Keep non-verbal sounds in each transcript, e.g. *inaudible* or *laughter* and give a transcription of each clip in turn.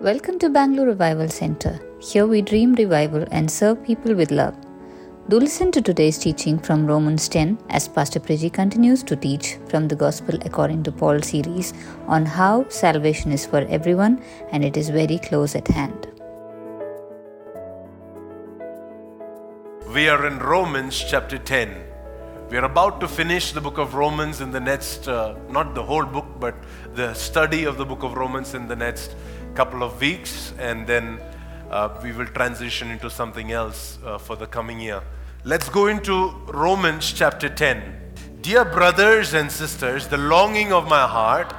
Welcome to Bangalore Revival Center. Here we dream revival and serve people with love. Do listen to today's teaching from Romans 10 as Pastor Priji continues to teach from the Gospel According to Paul series on how salvation is for everyone and it is very close at hand. We are in Romans chapter 10. We are about to finish the book of Romans in the next, uh, not the whole book, but the study of the book of Romans in the next couple of weeks, and then uh, we will transition into something else uh, for the coming year. Let's go into Romans chapter 10. Dear brothers and sisters, the longing of my heart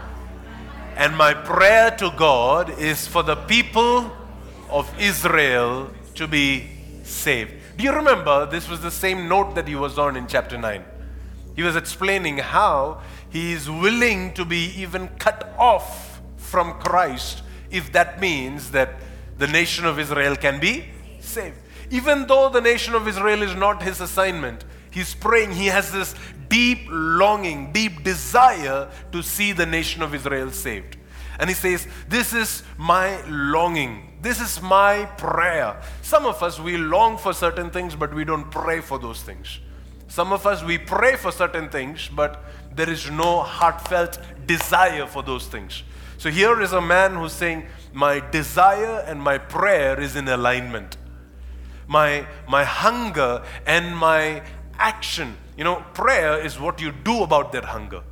and my prayer to God is for the people of Israel to be saved. Do you remember this was the same note that he was on in chapter 9? He was explaining how he is willing to be even cut off from Christ if that means that the nation of Israel can be saved. Even though the nation of Israel is not his assignment, he's praying, he has this deep longing, deep desire to see the nation of Israel saved. And he says, This is my longing. This is my prayer. Some of us, we long for certain things, but we don't pray for those things. Some of us, we pray for certain things, but there is no heartfelt desire for those things. So here is a man who's saying, My desire and my prayer is in alignment my, my hunger and my action. You know, prayer is what you do about that hunger.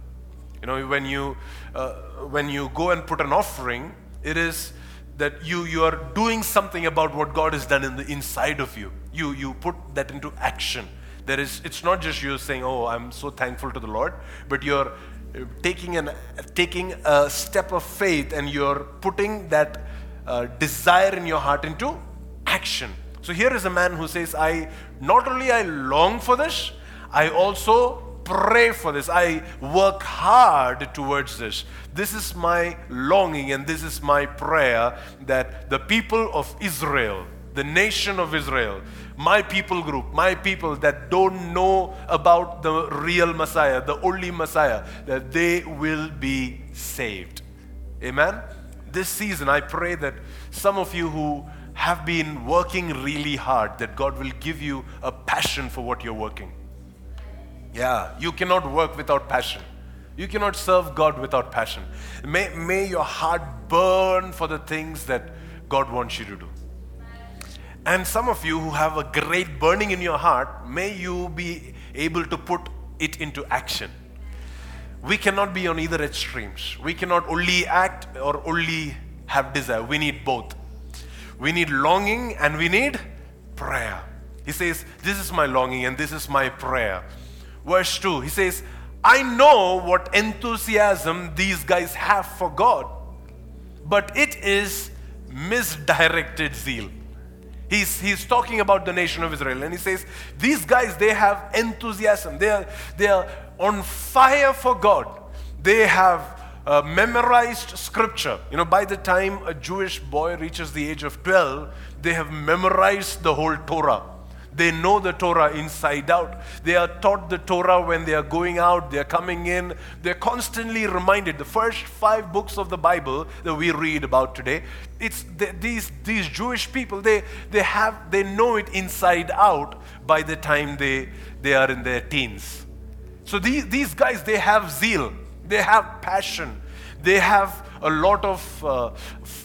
You know, when you, uh, when you go and put an offering, it is that you, you are doing something about what God has done in the inside of you. You, you put that into action. There is, it's not just you saying, oh, I'm so thankful to the Lord, but you're uh, taking, an, taking a step of faith and you're putting that uh, desire in your heart into action. So here is a man who says, I not only I long for this, I also pray for this. I work hard towards this. This is my longing and this is my prayer that the people of Israel, the nation of Israel, my people group, my people that don't know about the real Messiah, the only Messiah, that they will be saved. Amen? This season, I pray that some of you who have been working really hard, that God will give you a passion for what you're working. Yeah, you cannot work without passion. You cannot serve God without passion. May, may your heart burn for the things that God wants you to do. And some of you who have a great burning in your heart, may you be able to put it into action. We cannot be on either extremes. We cannot only act or only have desire. We need both. We need longing and we need prayer. He says, This is my longing and this is my prayer. Verse 2, he says, I know what enthusiasm these guys have for God, but it is misdirected zeal. He's, he's talking about the nation of Israel and he says, These guys, they have enthusiasm. They are, they are on fire for God. They have uh, memorized scripture. You know, by the time a Jewish boy reaches the age of 12, they have memorized the whole Torah. They know the Torah inside out. They are taught the Torah when they are going out, they are coming in. They're constantly reminded. The first five books of the Bible that we read about today, it's the, these, these Jewish people, they, they, have, they know it inside out by the time they, they are in their teens. So these, these guys, they have zeal. They have passion. They have a lot of, uh,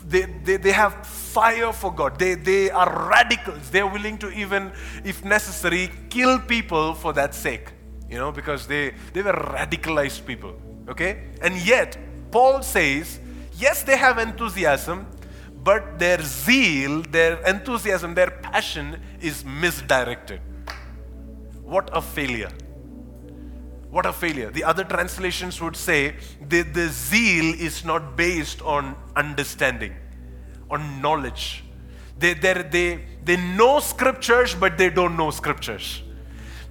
they, they, they have fire for God. They, they are radicals. They're willing to even, if necessary, kill people for that sake. You know, because they, they were radicalized people. Okay? And yet, Paul says, yes, they have enthusiasm, but their zeal, their enthusiasm, their passion is misdirected. What a failure. What a failure. The other translations would say the, the zeal is not based on understanding, on knowledge. They, they, they know scriptures, but they don't know scriptures.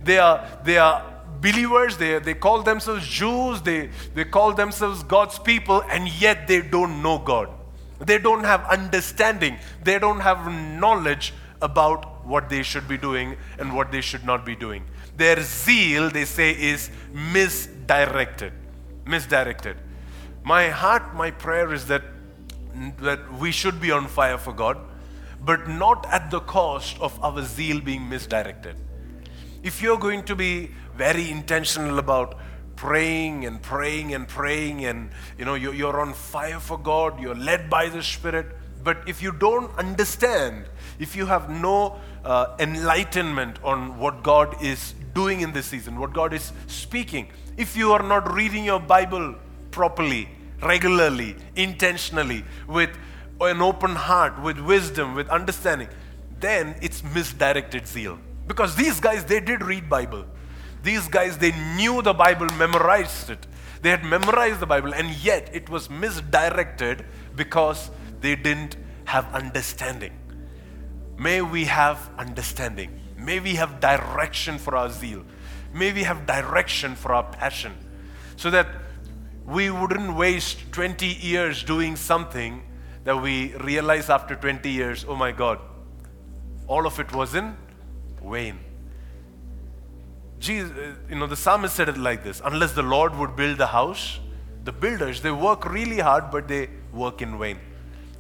They are, they are believers, they, they call themselves Jews, they, they call themselves God's people, and yet they don't know God. They don't have understanding, they don't have knowledge about what they should be doing and what they should not be doing. Their zeal, they say, is misdirected. Misdirected. My heart, my prayer is that, that we should be on fire for God, but not at the cost of our zeal being misdirected. If you're going to be very intentional about praying and praying and praying and you know you're, on fire for god you're led by the spirit but if you don't understand if you have no uh, enlightenment on what god is doing in this season what god is speaking if you are not reading your bible properly regularly intentionally with an open heart with wisdom with understanding then it's misdirected zeal because these guys they did read bible these guys, they knew the Bible, memorized it. They had memorized the Bible, and yet it was misdirected because they didn't have understanding. May we have understanding. May we have direction for our zeal. May we have direction for our passion. So that we wouldn't waste 20 years doing something that we realize after 20 years, oh my God, all of it was in vain. Jesus, you know, the psalmist said it like this Unless the Lord would build the house, the builders, they work really hard, but they work in vain.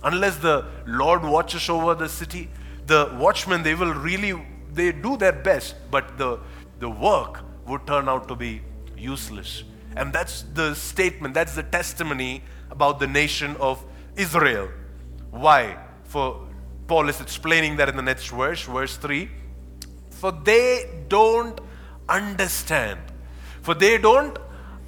Unless the Lord watches over the city, the watchmen, they will really, they do their best, but the, the work would turn out to be useless. And that's the statement, that's the testimony about the nation of Israel. Why? For Paul is explaining that in the next verse, verse 3. For they don't understand. For they don't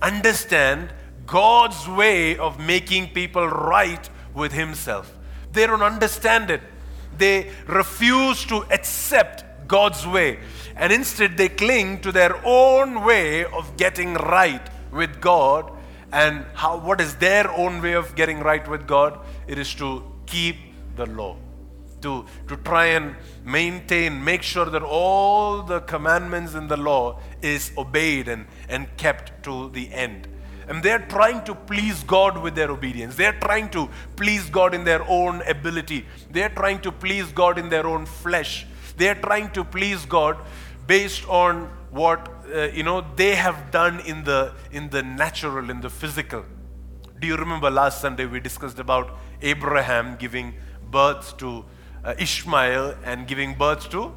understand God's way of making people right with Himself. They don't understand it. They refuse to accept God's way. And instead, they cling to their own way of getting right with God. And how, what is their own way of getting right with God? It is to keep the law to, to try and maintain, make sure that all the commandments in the law is obeyed and, and kept to the end. And they're trying to please God with their obedience. They're trying to please God in their own ability. They're trying to please God in their own flesh. They're trying to please God based on what uh, you know they have done in the in the natural in the physical do you remember last sunday we discussed about abraham giving birth to uh, Ishmael and giving birth to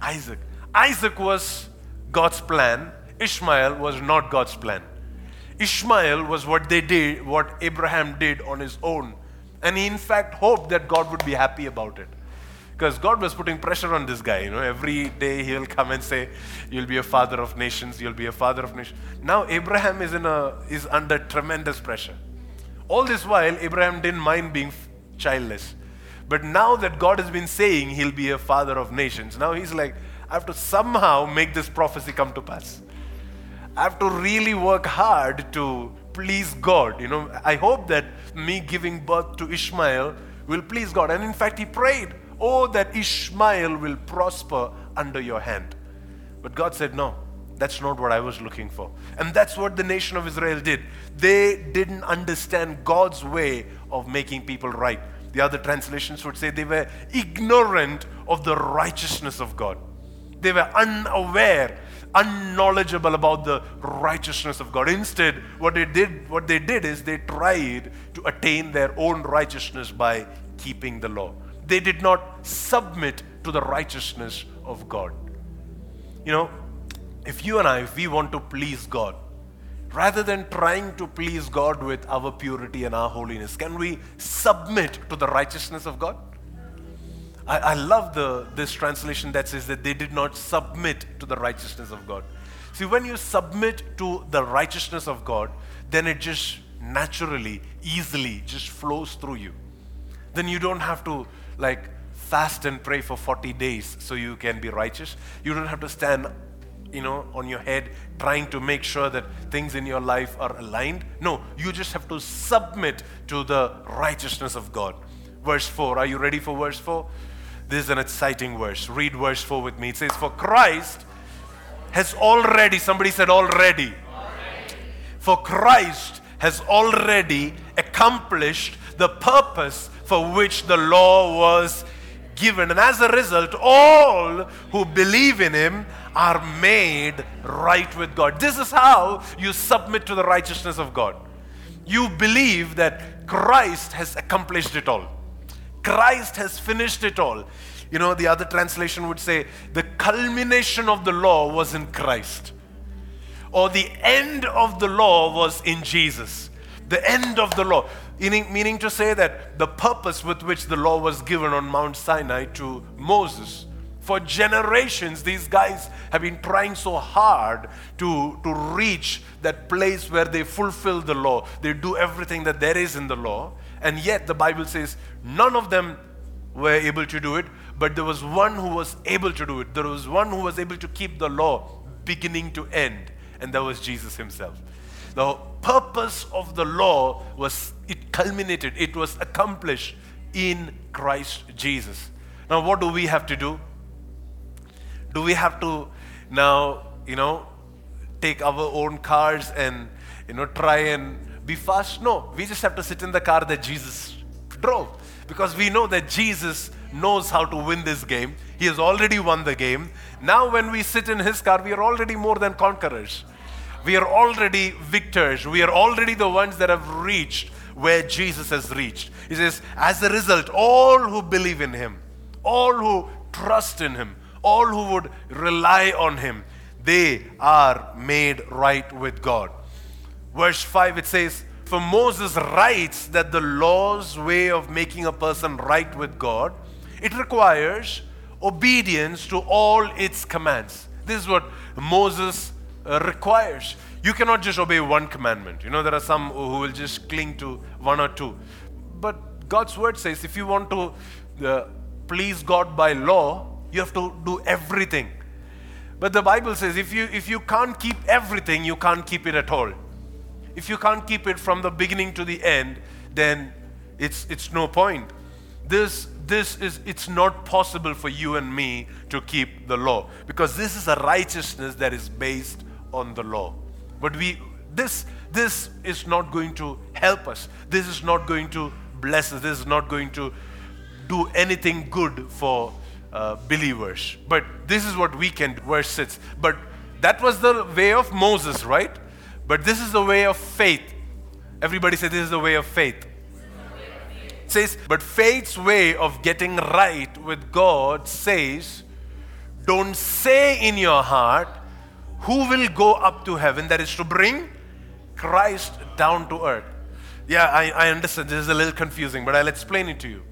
Isaac. Isaac was God's plan, Ishmael was not God's plan. Ishmael was what they did, what Abraham did on his own. And he, in fact, hoped that God would be happy about it. Because God was putting pressure on this guy. You know, every day he'll come and say, You'll be a father of nations, you'll be a father of nations. Now Abraham is, in a, is under tremendous pressure. All this while, Abraham didn't mind being childless. But now that God has been saying he'll be a father of nations, now he's like, I have to somehow make this prophecy come to pass. I have to really work hard to please God. You know, I hope that me giving birth to Ishmael will please God. And in fact, he prayed, Oh, that Ishmael will prosper under your hand. But God said, No, that's not what I was looking for. And that's what the nation of Israel did. They didn't understand God's way of making people right. The other translations would say they were ignorant of the righteousness of God. They were unaware, unknowledgeable about the righteousness of God. Instead, what they did, what they did is they tried to attain their own righteousness by keeping the law. They did not submit to the righteousness of God. You know, if you and I, if we want to please God, rather than trying to please God with our purity and our holiness, can we submit to the righteousness of God? I, I, love the, this translation that says that they did not submit to the righteousness of God. See, when you submit to the righteousness of God, then it just naturally, easily just flows through you. Then you don't have to like fast and pray for 40 days so you can be righteous. You don't have to stand you know, on your head, trying to make sure that things in your life are aligned. No, you just have to submit to the righteousness of God. Verse 4. Are you ready for verse 4? This is an exciting verse. Read verse 4 with me. It says, For Christ has already, somebody said already. already. For Christ has already accomplished the purpose for which the law was given. And as a result, all who believe in him are made right with God. This is how you submit to the righteousness of God. You believe that Christ has accomplished it all. Christ has finished it all. You know, the other translation would say, the culmination of the law was in Christ. Or the end of the law was in Jesus. The end of the law. Meaning, meaning to say that the purpose with which the law was given on Mount Sinai to Moses for generations, these guys have been trying so hard to, to reach that place where they fulfill the law. They do everything that there is in the law. And yet, the Bible says none of them were able to do it, but there was one who was able to do it. There was one who was able to keep the law beginning to end, and that was Jesus himself. The purpose of the law was, it culminated, it was accomplished in Christ Jesus. Now, what do we have to do? Do we have to now, you know, take our own cars and, you know, try and be fast? No, we just have to sit in the car that Jesus drove because we know that Jesus knows how to win this game. He has already won the game. Now, when we sit in his car, we are already more than conquerors. We are already victors. We are already the ones that have reached where Jesus has reached. He says, as a result, all who believe in him, all who trust in him, all who would rely on him, they are made right with God. Verse 5 it says, For Moses writes that the law's way of making a person right with God, it requires obedience to all its commands. This is what Moses uh, requires. You cannot just obey one commandment. You know, there are some who will just cling to one or two. But God's word says if you want to uh, please God by law, you have to do everything. But the Bible says if you if you can't keep everything, you can't keep it at all. If you can't keep it from the beginning to the end, then it's it's no point. This this is it's not possible for you and me to keep the law because this is a righteousness that is based on the law. But we this this is not going to help us. This is not going to bless us. This is not going to do anything good for uh, believers. But this is what we can do. Verse 6. But that was the way of Moses, right? But this is the way of faith. Everybody say this is the way of faith. It says, but faith's way of getting right with God says, don't say in your heart, who will go up to heaven? That is to bring Christ down to earth. Yeah, I, I understand this is a little confusing, but I'll explain it to you.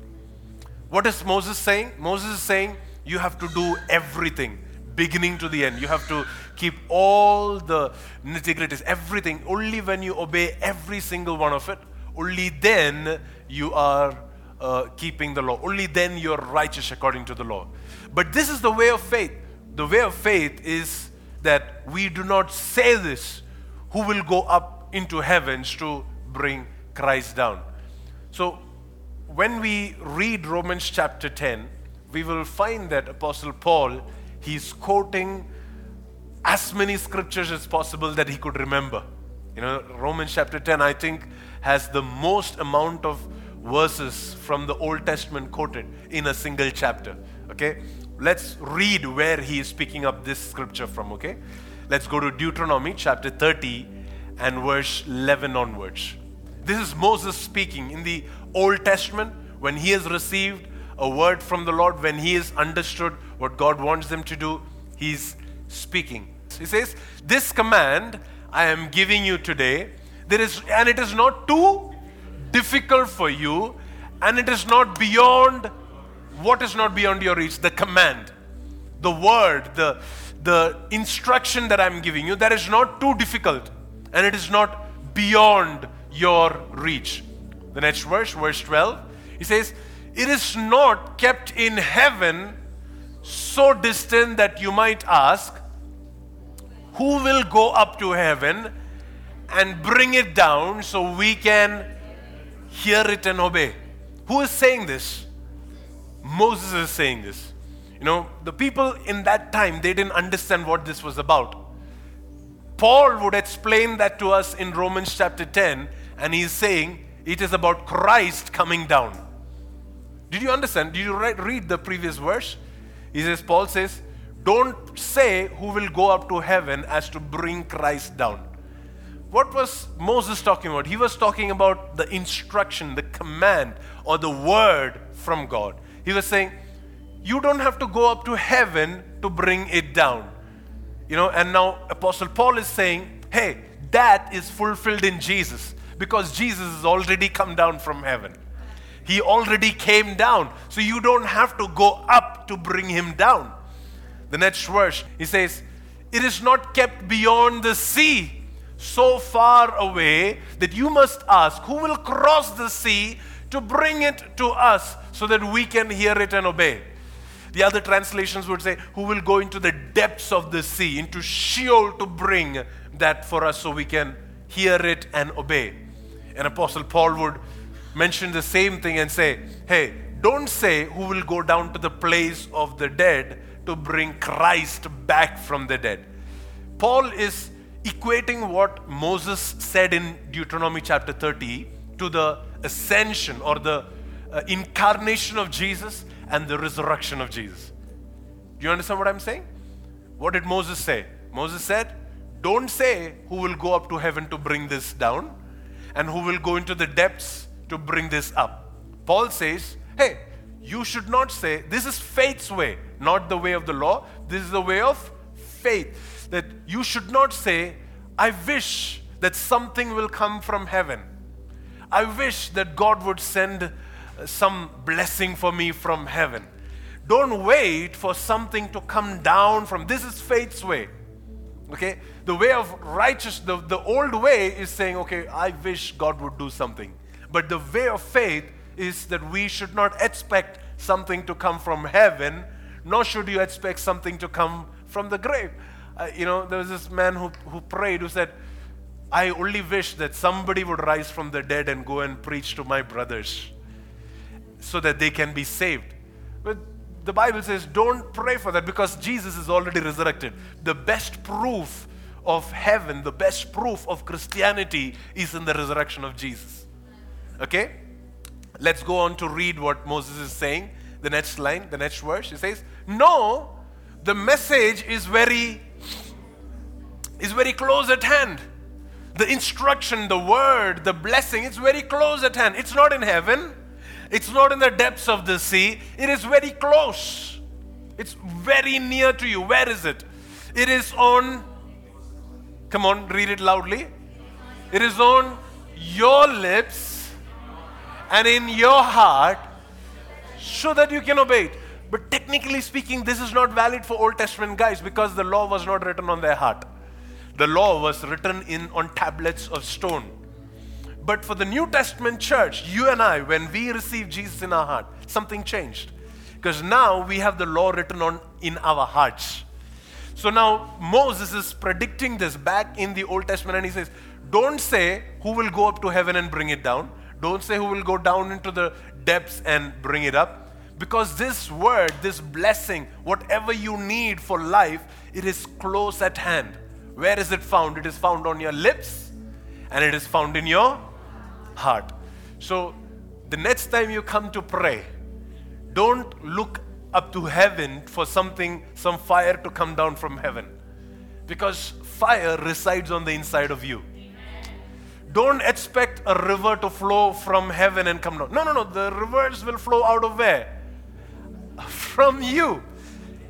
What is Moses saying? Moses is saying you have to do everything, beginning to the end. You have to keep all the nitty gritties, everything. Only when you obey every single one of it, only then you are uh, keeping the law. Only then you're righteous according to the law. But this is the way of faith. The way of faith is that we do not say this who will go up into heavens to bring Christ down. So when we read Romans chapter 10, we will find that Apostle Paul, he's quoting as many scriptures as possible that he could remember. You know, Romans chapter 10, I think, has the most amount of verses from the Old Testament quoted in a single chapter. Okay? Let's read where he is picking up this scripture from, okay? Let's go to Deuteronomy chapter 30 and verse 11 onwards. This is Moses speaking in the Old Testament when he has received a word from the Lord, when he has understood what God wants them to do, he's speaking. He says, This command I am giving you today, there is, and it is not too difficult for you, and it is not beyond what is not beyond your reach, the command, the word, the, the instruction that I'm giving you, that is not too difficult, and it is not beyond your reach. The next verse, verse 12, he says, It is not kept in heaven so distant that you might ask, Who will go up to heaven and bring it down so we can hear it and obey? Who is saying this? Moses is saying this. You know, the people in that time, they didn't understand what this was about. Paul would explain that to us in Romans chapter 10 and he's saying it is about Christ coming down. Did you understand? Did you read the previous verse? He says, Paul says, don't say who will go up to heaven as to bring Christ down. What was Moses talking about? He was talking about the instruction, the command, or the word from God. He was saying, You don't have to go up to heaven to bring it down. You know, and now Apostle Paul is saying, Hey, that is fulfilled in Jesus because Jesus has already come down from heaven. He already came down. So you don't have to go up to bring him down. The next verse, he says, It is not kept beyond the sea, so far away that you must ask, Who will cross the sea to bring it to us so that we can hear it and obey? The other translations would say, Who will go into the depths of the sea, into Sheol to bring that for us so we can hear it and obey? And Apostle Paul would mention the same thing and say, Hey, don't say who will go down to the place of the dead to bring Christ back from the dead. Paul is equating what Moses said in Deuteronomy chapter 30 to the ascension or the uh, incarnation of Jesus and the resurrection of Jesus. Do you understand what I'm saying? What did Moses say? Moses said, Don't say who will go up to heaven to bring this down and who will go into the depths to bring this up. Paul says, Hey, you should not say, This is faith's way, not the way of the law. This is the way of faith. That you should not say, I wish that something will come from heaven. I wish that God would send some blessing for me from heaven. Don't wait for something to come down from this is faith's way. Okay? The way of righteous, the, the old way is saying, okay, I wish God would do something. But the way of faith is that we should not expect something to come from heaven, nor should you expect something to come from the grave. Uh, you know, there was this man who, who prayed who said, I only wish that somebody would rise from the dead and go and preach to my brothers so that they can be saved. But the Bible says, don't pray for that because Jesus is already resurrected. The best proof of heaven, the best proof of Christianity is in the resurrection of Jesus. Okay? Let's go on to read what Moses is saying. The next line, the next verse, he says, No, the message is very is very close at hand. The instruction, the word, the blessing, it's very close at hand. It's not in heaven. It's not in the depths of the sea. It is very close. It's very near to you. Where is it? It is on, come on, read it loudly. It is on your lips and in your heart so that you can obey it. But technically speaking, this is not valid for Old Testament guys because the law was not written on their heart. The law was written in on tablets of stone. But for the New Testament church, you and I, when we receive Jesus in our heart, something changed. Because now we have the law written on in our hearts. So now Moses is predicting this back in the Old Testament and he says, Don't say who will go up to heaven and bring it down. Don't say who will go down into the depths and bring it up. Because this word, this blessing, whatever you need for life, it is close at hand. Where is it found? It is found on your lips and it is found in your heart. So, the next time you come to pray, don't look up to heaven for something, some fire to come down from heaven. Because fire resides on the inside of you. Don't expect a river to flow from heaven and come down. No, no, no. The rivers will flow out of where? From you.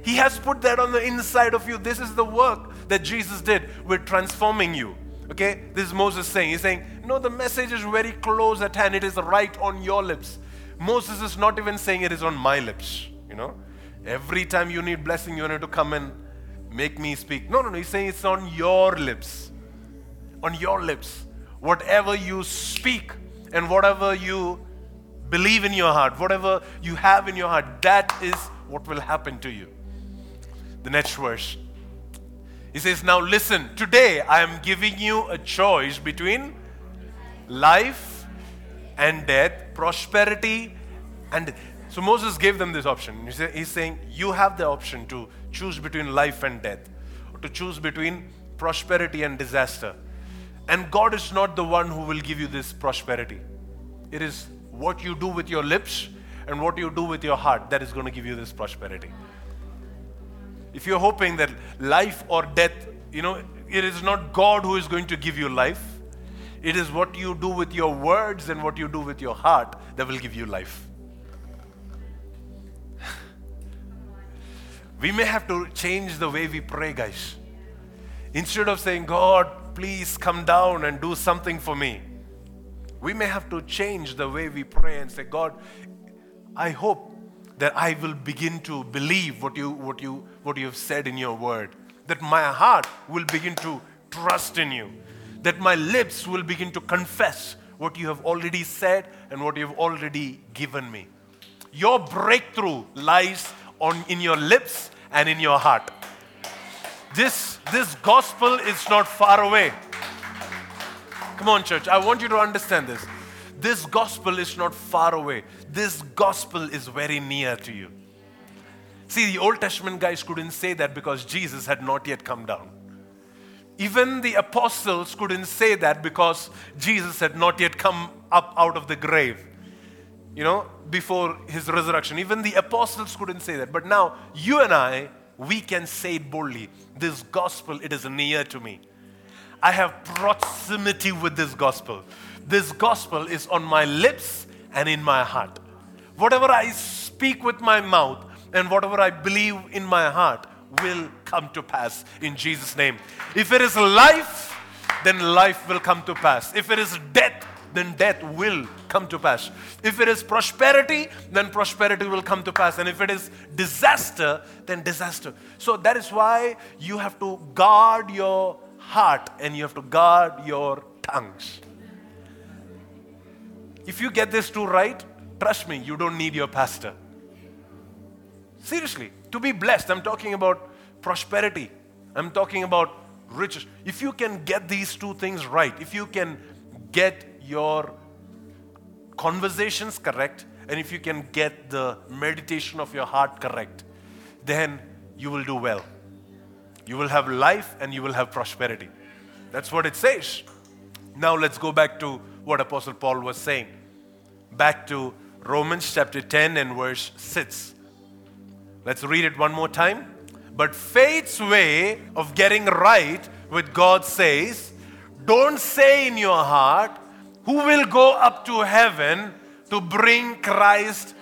He has put that on the inside of you. This is the work that Jesus did with transforming you. Okay? This is Moses saying. He's saying, No, the message is very close at hand. It is right on your lips. Moses is not even saying it is on my lips. You know? Every time you need blessing, you need to come and make me speak. No, no, no. He's saying it's on your lips. On your lips whatever you speak and whatever you believe in your heart, whatever you have in your heart, that is what will happen to you. The next verse. He says, Now listen, today I am giving you a choice between life and death, prosperity and. So Moses gave them this option. He's saying, You have the option to choose between life and death, to choose between prosperity and disaster. And God is not the one who will give you this prosperity. It is what you do with your lips and what you do with your heart that is going to give you this prosperity. If you're hoping that life or death, you know, it is not God who is going to give you life. It is what you do with your words and what you do with your heart that will give you life. *laughs* we may have to change the way we pray, guys. Instead of saying, God, please come down and do something for me, we may have to change the way we pray and say, God, I hope that I will begin to believe what you, what you, what you have said in your word, that my heart will begin to trust in you, that my lips will begin to confess what you have already said and what you have already given me. Your breakthrough lies on, in your lips and in your heart. This, this gospel is not far away. Come on, church. I want you to understand this. This gospel is not far away. This gospel is very near to you. See, the Old Testament guys couldn't say that because Jesus had not yet come down. Even the apostles couldn't say that because Jesus had not yet come up out of the grave, you know, before his resurrection. Even the apostles couldn't say that. But now, you and I, we can say it boldly. This gospel, it is near to me. I have proximity with this gospel. This gospel is on my lips and in my heart. Whatever I speak with my mouth and whatever I believe in my heart will come to pass in Jesus' name. If it is life, then life will come to pass. If it is death, then death will come to pass. If it is prosperity, then prosperity will come to pass. And if it is disaster, then disaster. So that is why you have to guard your heart and you have to guard your tongues. If you get this two right, trust me, you don't need your pastor. Seriously, to be blessed, I'm talking about prosperity, I'm talking about riches. If you can get these two things right, if you can get your conversations correct, and if you can get the meditation of your heart correct, then you will do well. You will have life and you will have prosperity. That's what it says. Now let's go back to what Apostle Paul was saying. Back to Romans chapter 10 and verse 6. Let's read it one more time. But faith's way of getting right with God says, Don't say in your heart, Who will go up to heaven to bring Christ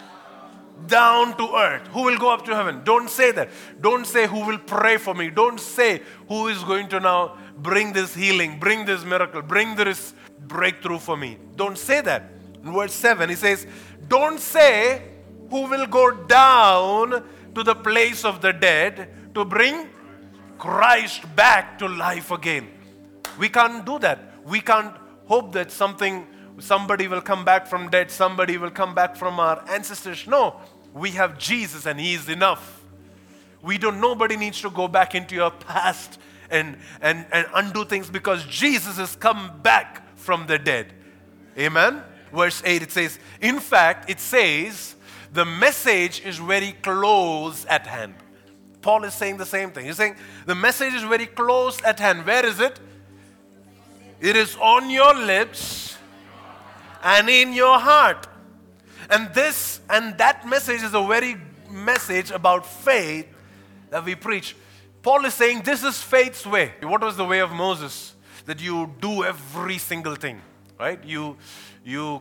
down to earth. Who will go up to heaven? Don't say that. Don't say who will pray for me. Don't say who is going to now bring this healing, bring this miracle, bring this breakthrough for me. Don't say that. In verse 7, he says, Don't say who will go down to the place of the dead to bring Christ back to life again. We can't do that. We can't hope that something somebody will come back from dead, somebody will come back from our ancestors. No, we have Jesus and He is enough. We don't, nobody needs to go back into your past and, and, and undo things because Jesus has come back from the dead. Amen? Verse 8 it says, In fact, it says, the message is very close at hand. Paul is saying the same thing. He's saying, the message is very close at hand. Where is it? It is on your lips and in your heart. And this and that message is a very message about faith that we preach. Paul is saying this is faith's way. What was the way of Moses? That you do every single thing, right? You you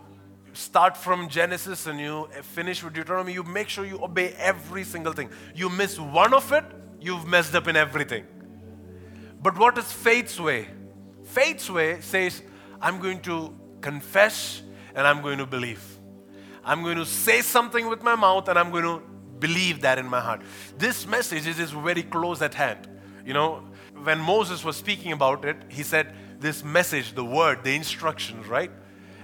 start from Genesis and you finish with Deuteronomy, you make sure you obey every single thing. You miss one of it, you've messed up in everything. But what is faith's way? Faith's way says, I'm going to confess and I'm going to believe. I'm going to say something with my mouth and I'm going to believe that in my heart. This message is, is very close at hand. You know, when Moses was speaking about it, he said, This message, the word, the instructions, right?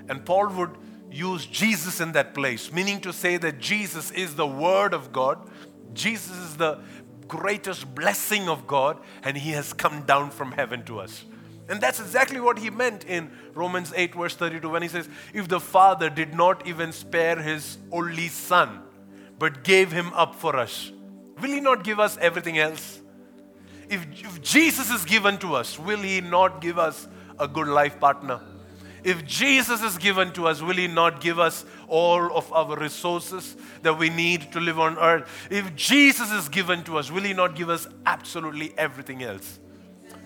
And Paul would use Jesus in that place, meaning to say that Jesus is the word of God, Jesus is the greatest blessing of God, and he has come down from heaven to us. And that's exactly what he meant in Romans 8, verse 32, when he says, If the Father did not even spare his only Son, but gave him up for us, will he not give us everything else? If, if Jesus is given to us, will he not give us a good life partner? If Jesus is given to us, will He not give us all of our resources that we need to live on earth? If Jesus is given to us, will He not give us absolutely everything else?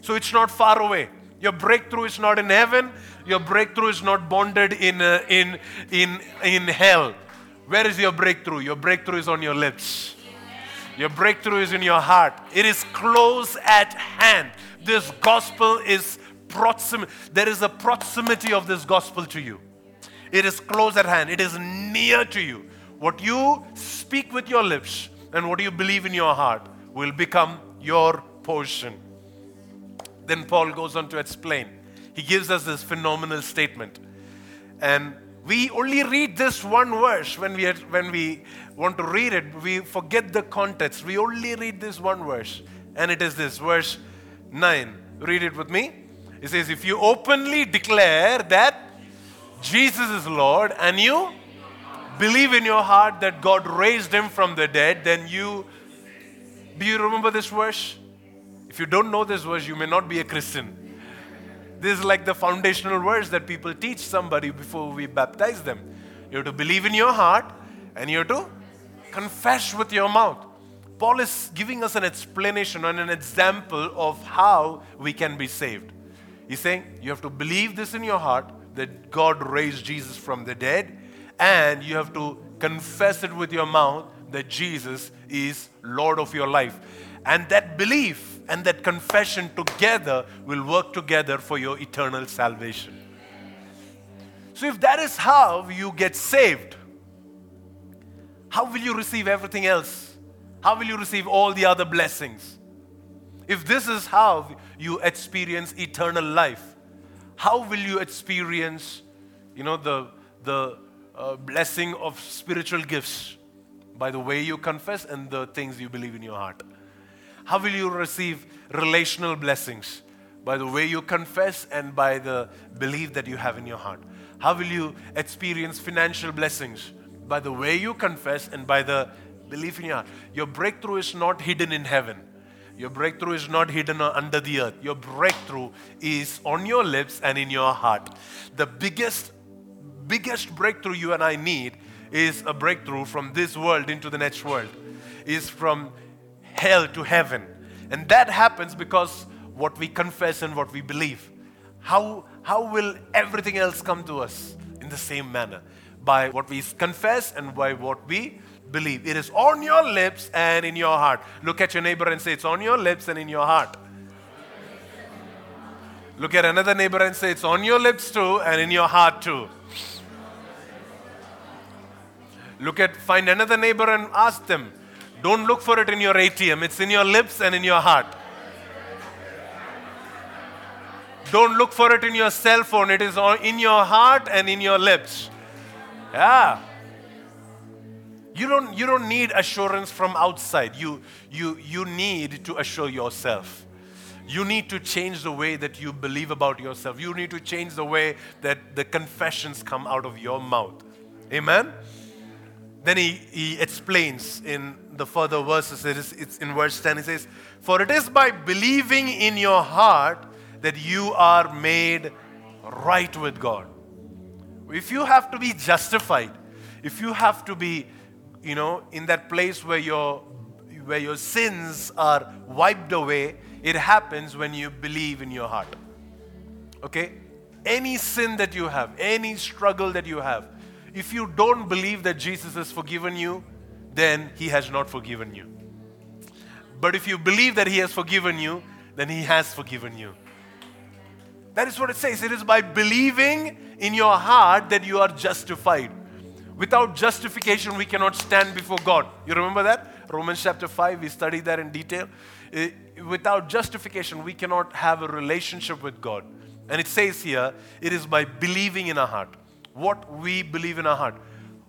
So it's not far away. Your breakthrough is not in heaven. Your breakthrough is not bonded in, uh, in, in, in hell. Where is your breakthrough? Your breakthrough is on your lips. Your breakthrough is in your heart. It is close at hand. This gospel is proximity. There is a proximity of this gospel to you. It is close at hand. It is near to you. What you speak with your lips and what you believe in your heart will become your portion. Then Paul goes on to explain. He gives us this phenomenal statement. And we only read this one verse when we, when we want to read it. We forget the context. We only read this one verse. And it is this, verse 9. Read it with me. It says, If you openly declare that Jesus is Lord and you believe in your heart that God raised him from the dead, then you. Do you remember this verse? If you don't know this verse, you may not be a Christian. This is like the foundational words that people teach somebody before we baptize them. You have to believe in your heart and you have to confess with your mouth. Paul is giving us an explanation and an example of how we can be saved. He's saying you have to believe this in your heart that God raised Jesus from the dead, and you have to confess it with your mouth that Jesus is Lord of your life. And that belief and that confession together will work together for your eternal salvation. So, if that is how you get saved, how will you receive everything else? How will you receive all the other blessings? If this is how you experience eternal life, how will you experience, you know, the, the uh, blessing of spiritual gifts? By the way you confess and the things you believe in your heart. How will you receive relational blessings? By the way you confess and by the belief that you have in your heart. How will you experience financial blessings? By the way you confess and by the belief in your heart. Your breakthrough is not hidden in heaven your breakthrough is not hidden under the earth. Your breakthrough is on your lips and in your heart. The biggest, biggest breakthrough you and I need is a breakthrough from this world into the next world, is from hell to heaven. And that happens because what we confess and what we believe. How, how will everything else come to us in the same manner? By what we confess and by what we believe. It is on your lips and in your heart. Look at your neighbor and say, It's on your lips and in your heart. Look at another neighbor and say, It's on your lips too and in your heart too. Look at, find another neighbor and ask them. Don't look for it in your ATM, it's in your lips and in your heart. Don't look for it in your cell phone, it is in your heart and in your lips. Yeah. You don't, you don't need assurance from outside. You, you, you need to assure yourself. You need to change the way that you believe about yourself. You need to change the way that the confessions come out of your mouth. Amen? Then he, he explains in the further verses, it is, it's in verse 10, he says, For it is by believing in your heart that you are made right with God. If you have to be justified, if you have to be you know, in that place where your, where your sins are wiped away, it happens when you believe in your heart. Okay? Any sin that you have, any struggle that you have, if you don't believe that Jesus has forgiven you, then He has not forgiven you. But if you believe that He has forgiven you, then He has forgiven you. That is what it says. It is by believing in your heart that you are justified. Without justification, we cannot stand before God. You remember that? Romans chapter 5, we studied that in detail. Eh, without justification, we cannot have a relationship with God. And it says here, it is by believing in our heart. What we believe in our heart.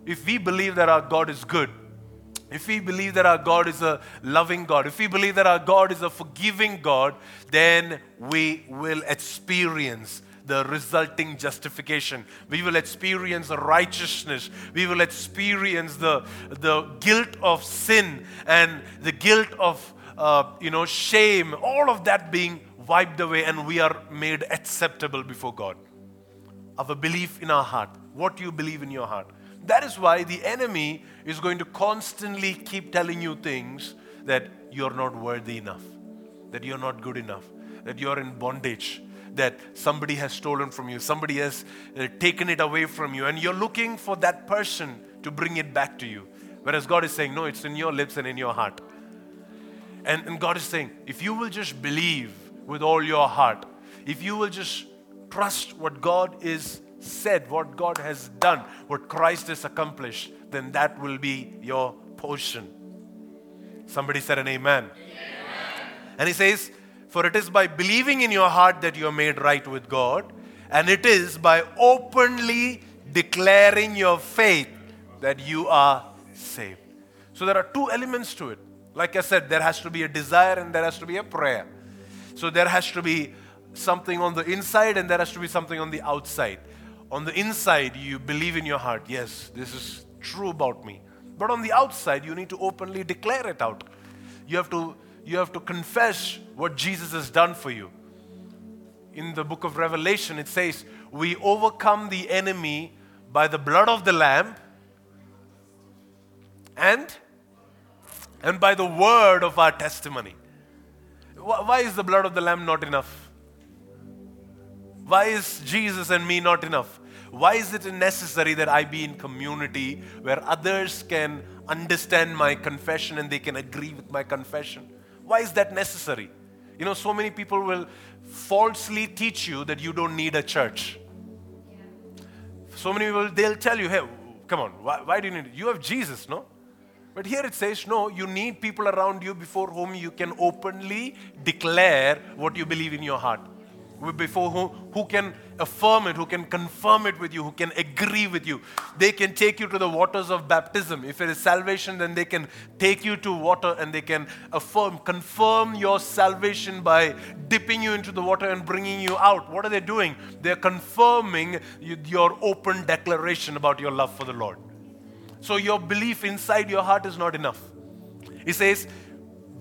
If we believe that our God is good, if we believe that our God is a loving God, if we believe that our God is a forgiving God, then we will experience the resulting justification. We will experience righteousness. We will experience the, the guilt of sin and the guilt of uh, you know shame. All of that being wiped away, and we are made acceptable before God. our belief in our heart, what you believe in your heart. That is why the enemy is going to constantly keep telling you things that you're not worthy enough, that you're not good enough, that you're in bondage, that somebody has stolen from you, somebody has uh, taken it away from you, and you're looking for that person to bring it back to you. Whereas God is saying, No, it's in your lips and in your heart. And, and God is saying, if you will just believe with all your heart, if you will just trust what God is said, what God has done, what Christ has accomplished, then that will be your portion. Somebody said an amen. amen. And he says, For it is by believing in your heart that you are made right with God, and it is by openly declaring your faith that you are saved. So there are two elements to it. Like I said, there has to be a desire and there has to be a prayer. So there has to be something on the inside and there has to be something on the outside. On the inside, you believe in your heart, yes, this is true about me. But on the outside, you need to openly declare it out. You have to, you have to confess what Jesus has done for you. In the book of Revelation, it says, We overcome the enemy by the blood of the Lamb and and by the word of our testimony. Why is the blood of the Lamb not enough? Why is Jesus and me not enough? Why is it necessary that I be in community where others can understand my confession and they can agree with my confession? Why is that necessary? You know, so many people will falsely teach you that you don't need a church. So many people, they'll tell you, hey, come on, why, why do you need it? You have Jesus, no? But here it says, no, you need people around you before whom you can openly declare what you believe in your heart. Before whom, who can affirm it, who can confirm it with you, who can agree with you. They can take you to the waters of baptism. If it is salvation, then they can take you to water and they can affirm, confirm your salvation by dipping you into the water and bringing you out. What are they doing? They're confirming your open declaration about your love for the Lord. So your belief inside your heart is not enough. He says,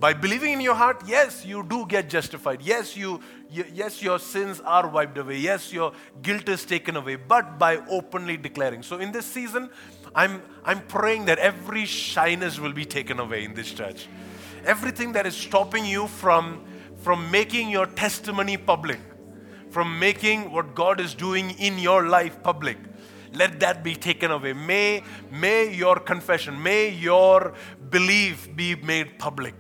by believing in your heart, yes, you do get justified. Yes, you, yes, your sins are wiped away. Yes, your guilt is taken away. But by openly declaring. So in this season, I'm I'm praying that every shyness will be taken away in this church. Everything that is stopping you from from making your testimony public, from making what God is doing in your life public let that be taken away. May, may your confession, may your belief be made public.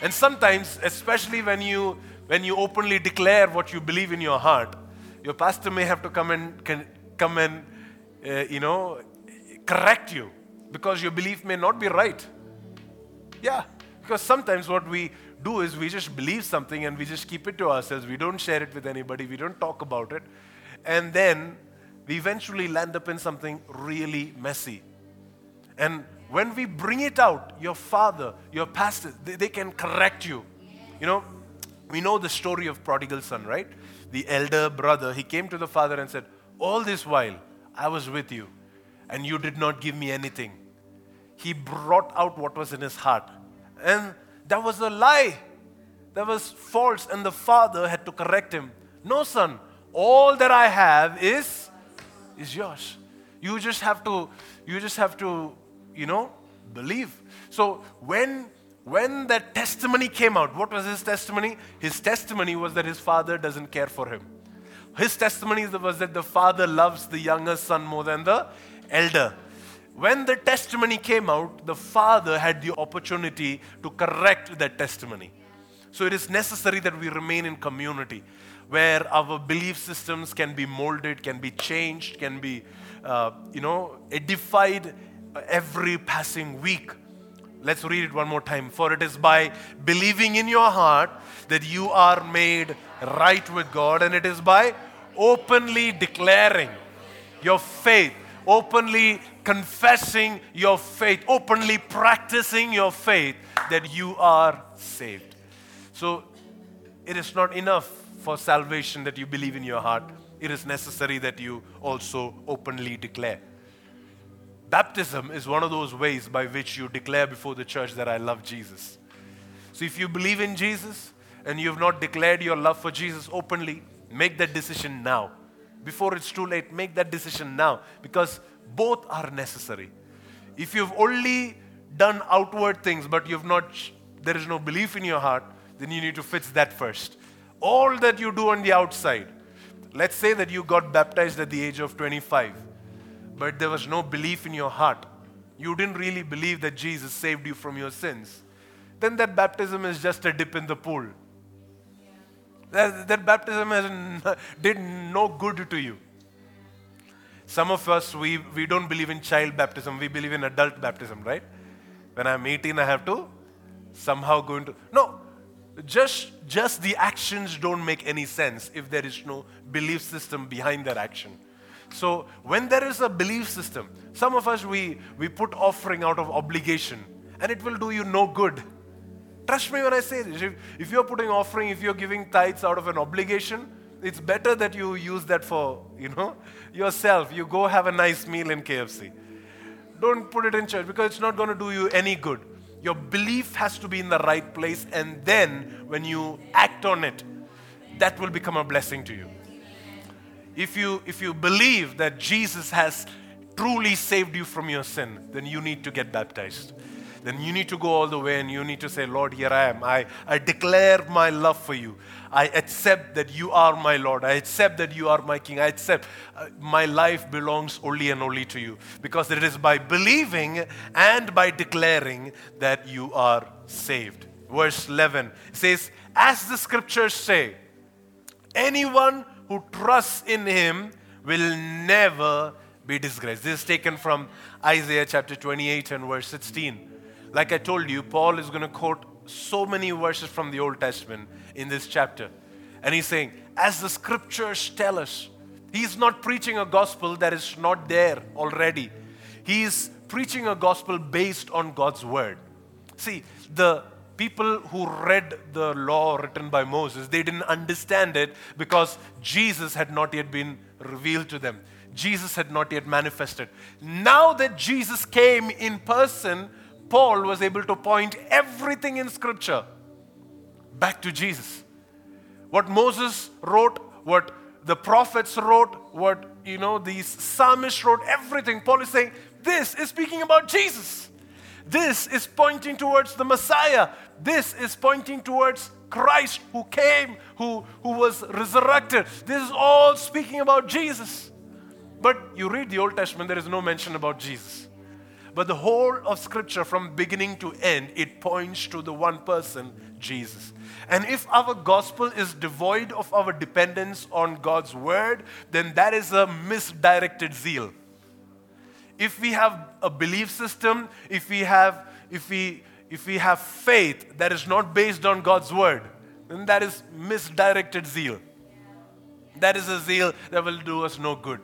And sometimes, especially when you when you openly declare what you believe in your heart, your pastor may have to come and can, come and uh, you know correct you because your belief may not be right. Yeah, because sometimes what we do is we just believe something and we just keep it to ourselves. We don't share it with anybody. We don't talk about it, and then we eventually land up in something really messy. And when we bring it out, your father, your pastor, they, they can correct you. You know, we know the story of prodigal son, right? The elder brother, he came to the father and said, All this while I was with you, and you did not give me anything. He brought out what was in his heart. And that was a lie. That was false. And the father had to correct him. No, son, all that I have is is yours. You just have to, you just have to, you know, believe. So when when that testimony came out, what was his testimony? His testimony was that his father doesn't care for him. His testimony was that the father loves the younger son more than the elder. When the testimony came out, the father had the opportunity to correct that testimony. So it is necessary that we remain in community where our belief systems can be molded, can be changed, can be, uh, you know, edified every passing week. Let's read it one more time. For it is by believing in your heart that you are made right with God, and it is by openly declaring your faith, openly confessing your faith, openly practicing your faith that you are saved. So it is not enough for salvation that you believe in your heart, it is necessary that you also openly declare. Baptism is one of those ways by which you declare before the church that I love Jesus. So if you believe in Jesus and you have not declared your love for Jesus openly, make that decision now. before it's too late. Make that decision now because both are necessary. If you've only done outward things but you've not, there is no belief in your heart, then you need to fix that first. All that you do on the outside, let's say that you got baptized at the age of 25, but there was no belief in your heart. You didn't really believe that Jesus saved you from your sins. Then that baptism is just a dip in the pool. That, that baptism has, did no good to you. Some of us, we, we don't believe in child baptism, we believe in adult baptism, right? When I'm 18, I have to somehow go into. No, just, just the actions don't make any sense if there is no belief system behind that action. So when there is a belief system, some of us we, we put offering out of obligation and it will do you no good. Trust me when I say this. If, if you're putting offering, if you're giving tithes out of an obligation, it's better that you use that for, you know, yourself. You go have a nice meal in KFC. Don't put it in church because it's not going to do you any good. Your belief has to be in the right place, and then when you act on it, that will become a blessing to you. If you, if you believe that Jesus has truly saved you from your sin, then you need to get baptized then you need to go all the way and you need to say, Lord, here I am. I, I declare my love for you. I accept that you are my Lord. I accept that you are my King. I accept uh, my life belongs only and only to you. Because it is by believing and by declaring that you are saved. Verse 11 says, As the scriptures say, anyone who trusts in him will never be disgraced. This is taken from Isaiah chapter 28 and verse 16. Like I told you, Paul is going to quote so many verses from the Old Testament in this chapter. And he's saying, as the scriptures tell us, he's not preaching a gospel that is not there already. He's preaching a gospel based on God's word. See, the people who read the law written by Moses, they didn't understand it because Jesus had not yet been revealed to them. Jesus had not yet manifested. Now that Jesus came in person, Paul was able to point everything in Scripture back to Jesus. What Moses wrote, what the prophets wrote, what you know, these psalmists wrote, everything. Paul is saying, this is speaking about Jesus. This is pointing towards the Messiah. This is pointing towards Christ who came, who, who was resurrected. This is all speaking about Jesus. But you read the Old Testament, there is no mention about Jesus. But the whole of Scripture, from beginning to end, it points to the one person, Jesus. And if our gospel is devoid of our dependence on God's word, then that is a misdirected zeal. If we have a belief system, if we have, if we, if we have faith that is not based on God's word, then that is misdirected zeal. That is a zeal that will do us no good.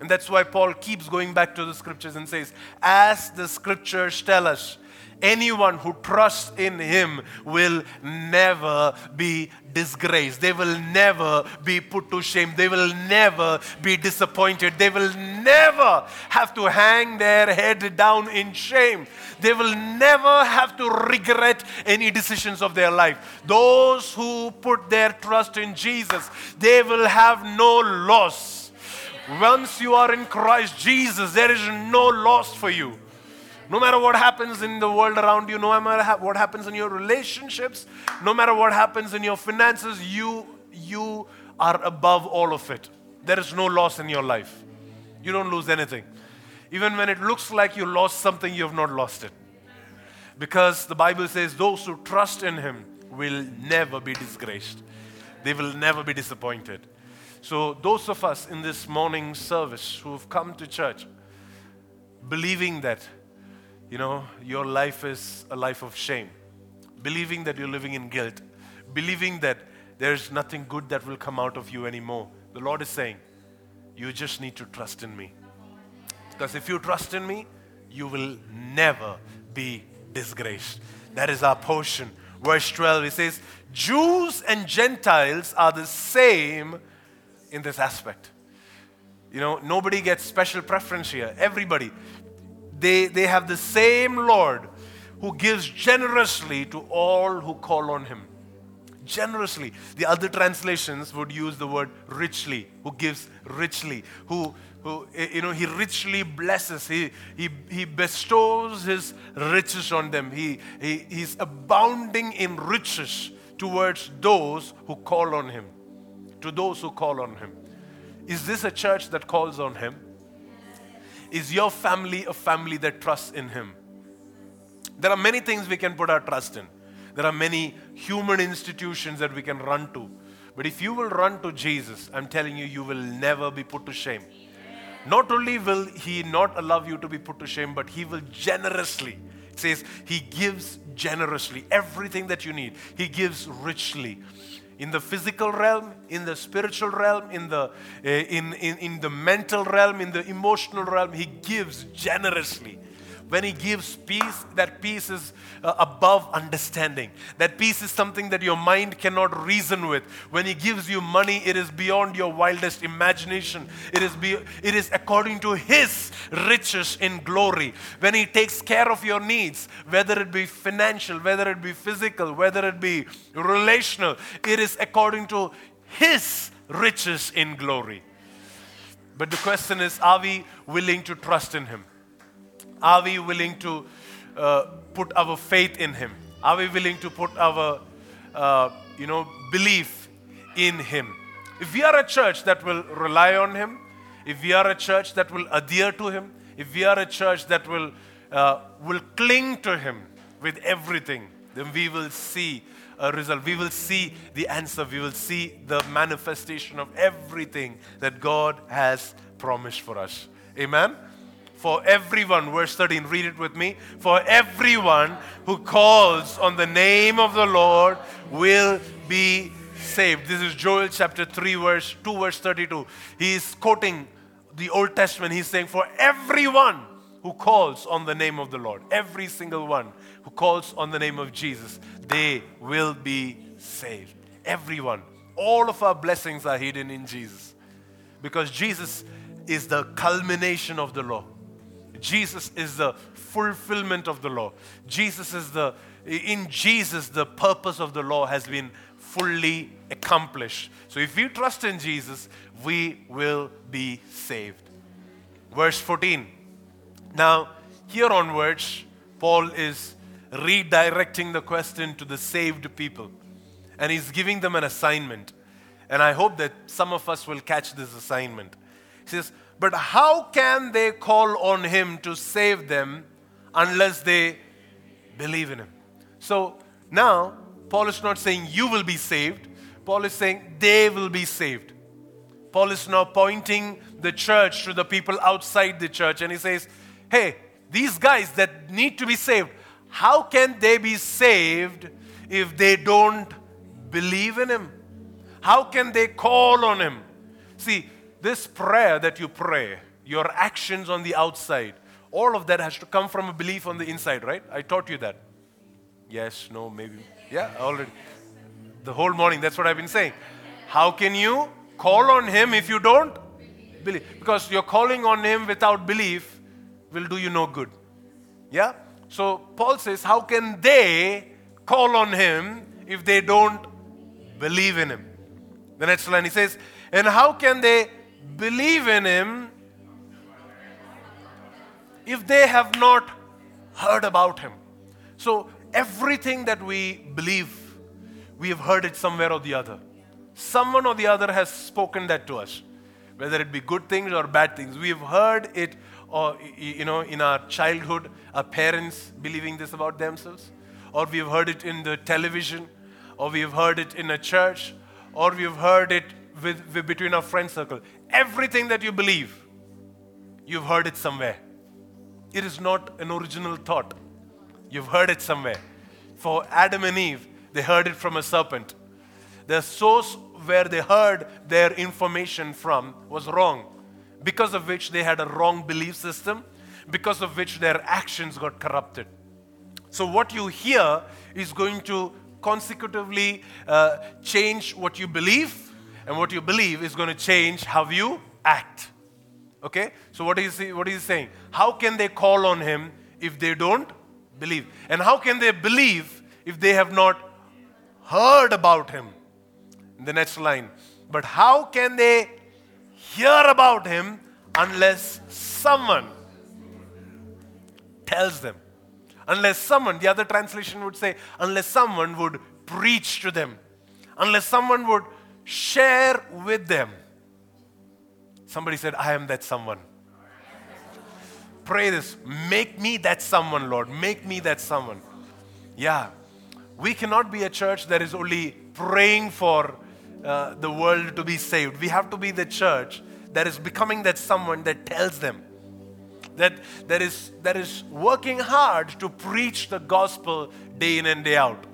And that's why Paul keeps going back to the scriptures and says, As the scriptures tell us, anyone who trusts in him will never be disgraced. They will never be put to shame. They will never be disappointed. They will never have to hang their head down in shame. They will never have to regret any decisions of their life. Those who put their trust in Jesus, they will have no loss once you are in Christ Jesus, there is no loss for you. No matter what happens in the world around you, no matter what happens in your relationships, no matter what happens in your finances, you, you are above all of it. There is no loss in your life. You don't lose anything. Even when it looks like you lost something, you have not lost it. Because the Bible says those who trust in Him will never be disgraced, they will never be disappointed. So, those of us in this morning service who have come to church, believing that, you know, your life is a life of shame, believing that you're living in guilt, believing that there's nothing good that will come out of you anymore, the Lord is saying, you just need to trust in me. Because if you trust in me, you will never be disgraced. That is our portion. Verse 12, it says, Jews and Gentiles are the same in this aspect. You know, nobody gets special preference here. Everybody. They, they have the same Lord who gives generously to all who call on him. generously. The other translations would use the word richly, who gives richly, who, who eh, you know, he richly blesses, he, he, he bestows his riches on them. He, he, he's abounding in riches towards those who call on him. To those who call on him. Is this a church that calls on him? Is your family a family that trusts in him? There are many things we can put our trust in. There are many human institutions that we can run to. But if you will run to Jesus, I'm telling you, you will never be put to shame. Not only will He not allow you to be put to shame, but He will generously. It says He gives generously everything that you need. He gives richly. In the physical realm, in the spiritual realm, in the, uh, in, in, in the mental realm, in the emotional realm, He gives generously. When He gives peace, that peace is uh, above understanding. That peace is something that your mind cannot reason with. When He gives you money, it is beyond your wildest imagination. It is, be, it is according to His riches in glory. When He takes care of your needs, whether it be financial, whether it be physical, whether it be relational, it is according to His riches in glory. But the question is are we willing to trust in Him? Are we willing to uh, put our faith in Him? Are we willing to put our, uh, you know, belief in Him? If we are a church that will rely on Him, if we are a church that will adhere to Him, if we are a church that will, uh, will cling to Him with everything, then we will see a result. We will see the answer. We will see the manifestation of everything that God has promised for us. Amen for everyone, verse 13, read it with me. For everyone who calls on the name of the Lord will be saved. This is Joel chapter 3, verse 2, verse 32. He is quoting the Old Testament. He's saying, For everyone who calls on the name of the Lord, every single one who calls on the name of Jesus, they will be saved. Everyone. All of our blessings are hidden in Jesus because Jesus is the culmination of the law. Jesus is the fulfillment of the law. Jesus is the, in Jesus, the purpose of the law has been fully accomplished. So if we trust in Jesus, we will be saved. Verse 14. Now, here onwards, Paul is redirecting the question to the saved people. And he's giving them an assignment. And I hope that some of us will catch this assignment. He says, but how can they call on him to save them unless they believe in him? So now, Paul is not saying you will be saved, Paul is saying they will be saved. Paul is now pointing the church to the people outside the church and he says, Hey, these guys that need to be saved, how can they be saved if they don't believe in him? How can they call on him? See, this prayer that you pray, your actions on the outside, all of that has to come from a belief on the inside, right? I taught you that. Yes, no, maybe. Yeah, already. The whole morning, that's what I've been saying. How can you call on Him if you don't believe? Because you're calling on Him without belief will do you no good. Yeah? So Paul says, How can they call on Him if they don't believe in Him? The next line he says, And how can they believe in Him if they have not heard about Him. So, everything that we believe, we have heard it somewhere or the other. Someone or the other has spoken that to us, whether it be good things or bad things. We have heard it, or you know, in our childhood, our parents believing this about themselves, or we have heard it in the television, or we have heard it in a church, or we have heard it with, with, between our friend circle. Everything that you believe, you've heard it somewhere. It is not an original thought. You've heard it somewhere. For Adam and Eve, they heard it from a serpent. The source where they heard their information from was wrong, because of which they had a wrong belief system, because of which their actions got corrupted. So, what you hear is going to consecutively uh, change what you believe and what you believe is going to change how you act. Okay? So what is he, what is he saying? How can they call on him if they don't believe? And how can they believe if they have not heard about him. In the next line, but how can they hear about him unless someone tells them? Unless someone, the other translation would say, unless someone would preach to them, unless someone would share with them. Somebody said, I am that someone. Pray this. Make me that someone, Lord. Make me that someone. Yeah. We cannot be a church that is only praying for uh, the world to be saved. We have to be the church that is becoming that someone that tells them that, that, is, that is working hard to preach the gospel day in and day out.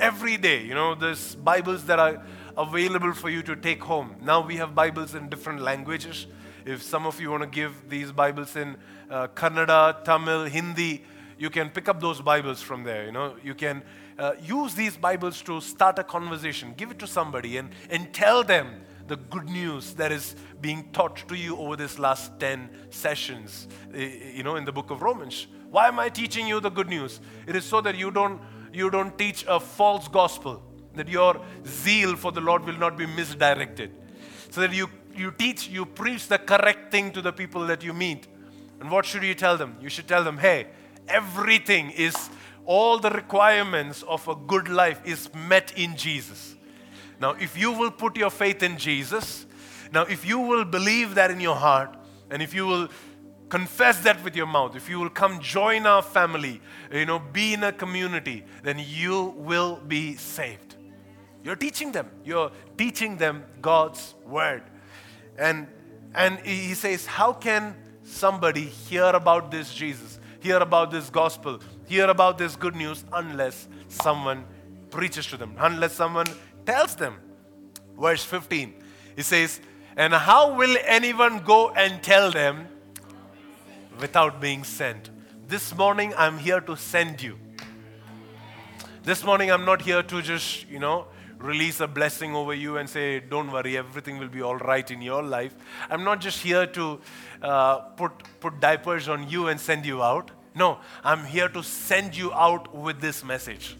Every day, you know, there's Bibles that are available for you to take home. Now we have Bibles in different languages. If some of you want to give these Bibles in uh, Kannada, Tamil, Hindi, you can pick up those Bibles from there. You know, you can uh, use these Bibles to start a conversation. Give it to somebody and, and tell them the good news that is being taught to you over this last 10 sessions, you know, in the book of Romans. Why am I teaching you the good news? It is so that you don't, you don't teach a false gospel, that your zeal for the Lord will not be misdirected. So that you, you teach, you preach the correct thing to the people that you meet. And what should you tell them? You should tell them, hey, everything is, all the requirements of a good life is met in Jesus. Now, if you will put your faith in Jesus, now, if you will believe that in your heart, and if you will confess that with your mouth, if you will come join our family, you know, be in a community, then you will be saved. You're teaching them. You're teaching them God's word. And and he says, How can somebody hear about this Jesus, hear about this gospel, hear about this good news unless someone preaches to them, unless someone tells them. Verse 15, he says, And how will anyone go and tell them without being sent? This morning, I'm here to send you. This morning, I'm not here to just, you know, release a blessing over you and say, Don't worry, everything will be all right in your life. I'm not just here to uh, put, put diapers on you and send you out. No, I'm here to send you out with this message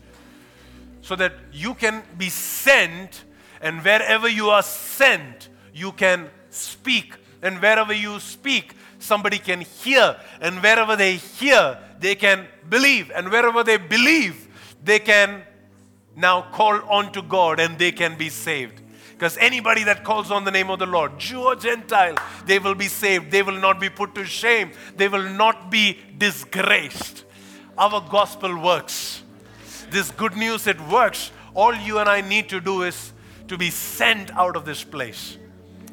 so that you can be sent, and wherever you are sent, you can speak. And wherever you speak, somebody can hear. And wherever they hear, they can believe. And wherever they believe, they can now call on to God and they can be saved. Because anybody that calls on the name of the Lord, Jew or Gentile, they will be saved. They will not be put to shame. They will not be disgraced. Our gospel works. This good news, it works. All you and I need to do is to be sent out of this place.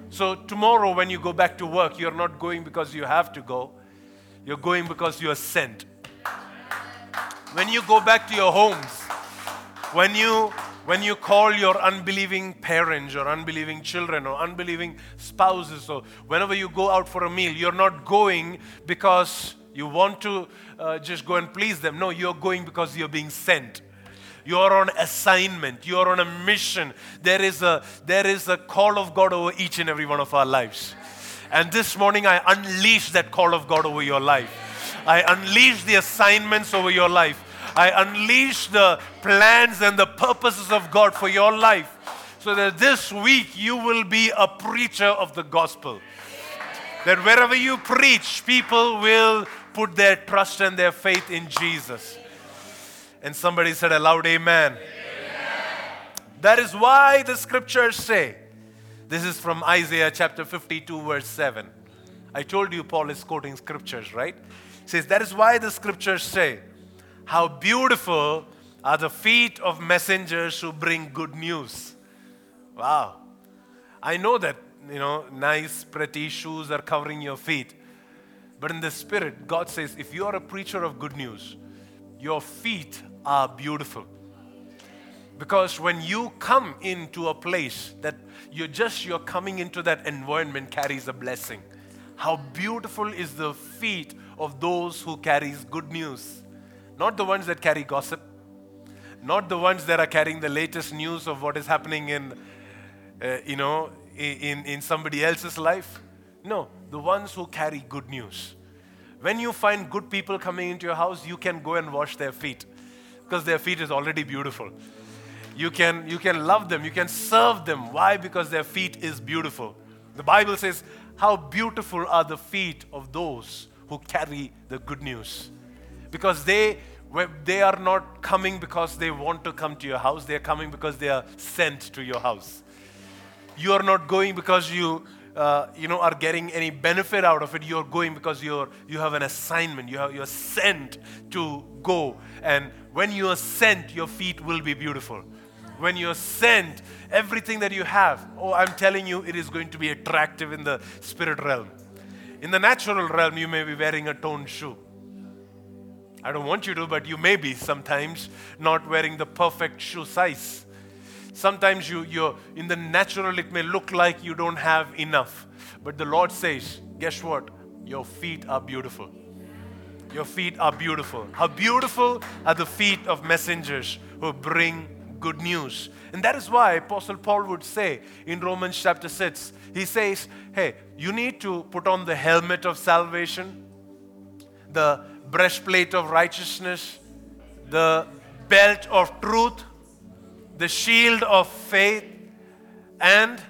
So, tomorrow, when you go back to work, you're not going because you have to go, you're going because you are sent. When you go back to your homes, when you when you call your unbelieving parents or unbelieving children or unbelieving spouses or whenever you go out for a meal you're not going because you want to uh, just go and please them. No you're going because you're being sent. You're on assignment. You're on a mission. There is a there is a call of god over each and every one of our lives. And this morning i unleash that call of god over your life. I unleash the assignments over your life I unleash the plans and the purposes of God for your life so that this week you will be a preacher of the gospel. That wherever you preach, people will put their trust and their faith in Jesus. And somebody said a loud amen. amen. That is why the scriptures say, this is from Isaiah chapter 52, verse 7. I told you Paul is quoting scriptures, right? He says, That is why the scriptures say, how beautiful are the feet of messengers who bring good news. Wow. I know that, you know, nice, pretty shoes are covering your feet. But in the spirit, God says, if you are a preacher of good news, your feet are beautiful. Because when you come into a place that you're just, you're coming into that environment carries a blessing. How beautiful is the feet of those who carries good news. Not the ones that carry gossip, not the ones that are carrying the latest news of what is happening in, uh, you know, in, in somebody else's life. No, the ones who carry good news. When you find good people coming into your house, you can go and wash their feet because their feet is already beautiful. You can, you can love them. You can serve them. Why? Because their feet is beautiful. The Bible says, How beautiful are the feet of those who carry the good news. Because they, they are not coming because they want to come to your house, they are coming because they are sent to your house. You are not going because you uh, you know, are getting any benefit out of it. You're going because you're, you have an assignment. You have, you're sent to go. And when you are sent, your feet will be beautiful. When you're sent, everything that you have, oh, I'm telling you, it is going to be attractive in the spirit realm. In the natural realm, you may be wearing a toned shoe. I don't want you to, but you may be sometimes not wearing the perfect shoe size. Sometimes you, you're in the natural, it may look like you don't have enough. But the Lord says, guess what? Your feet are beautiful. Your feet are beautiful. How beautiful are the feet of messengers who bring good news. And that is why Apostle Paul would say in Romans chapter 6, he says, Hey, you need to put on the helmet of salvation, the breastplate of righteousness, the belt of truth, the shield of faith and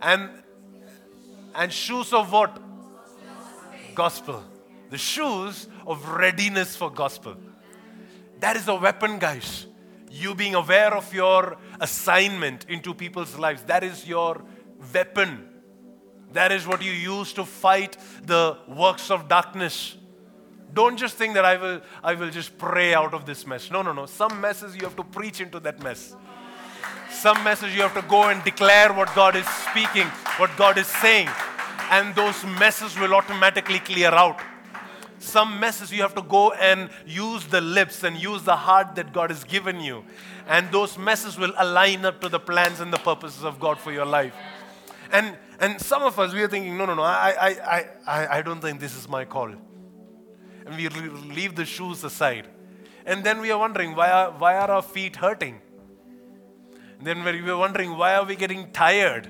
and and shoes of what? Gospel. The shoes of readiness for gospel. That is a weapon guys. You being aware of your assignment into people's lives that is your weapon that is what you use to fight the works of darkness don't just think that I will, I will just pray out of this mess. No, no, no. Some messes you have to preach into that mess. Some messes you have to go and declare what God is speaking, what God is saying. And those messes will automatically clear out. Some messes you have to go and use the lips and use the heart that God has given you. And those messes will align up to the plans and the purposes of God for your life. And, and some of us, we are thinking, no, no, no, I, I, I, I don't think this is my call and we leave the shoes aside. And then we are wondering, why are, why are our feet hurting? And then we are wondering, why are we getting tired?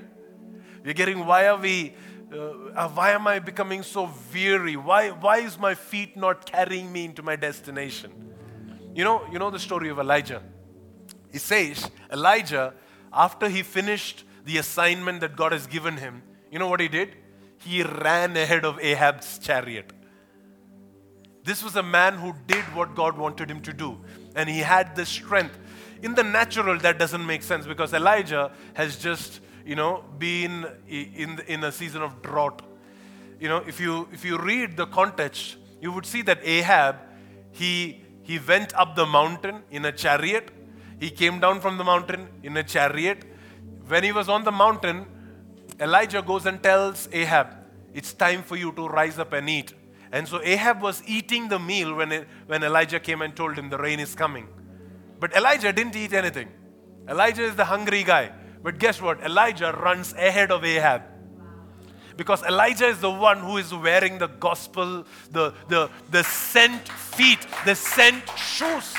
We're getting, why are we, uh, uh, why am I becoming so weary? Why, why is my feet not carrying me into my destination? You know, you know the story of Elijah. He says, Elijah, after he finished the assignment that God has given him, you know what he did? He ran ahead of Ahab's chariot. This was a man who did what God wanted him to do, and he had the strength. In the natural, that doesn't make sense because Elijah has just, you know, been in, in a season of drought. You know, if you, if you read the context, you would see that Ahab, he, he went up the mountain in a chariot. He came down from the mountain in a chariot. When he was on the mountain, Elijah goes and tells Ahab, It's time for you to rise up and eat. And so Ahab was eating the meal when, it, when Elijah came and told him the rain is coming. But Elijah didn't eat anything. Elijah is the hungry guy. But guess what? Elijah runs ahead of Ahab. Because Elijah is the one who is wearing the gospel, the, the, the sent feet, the sent shoes.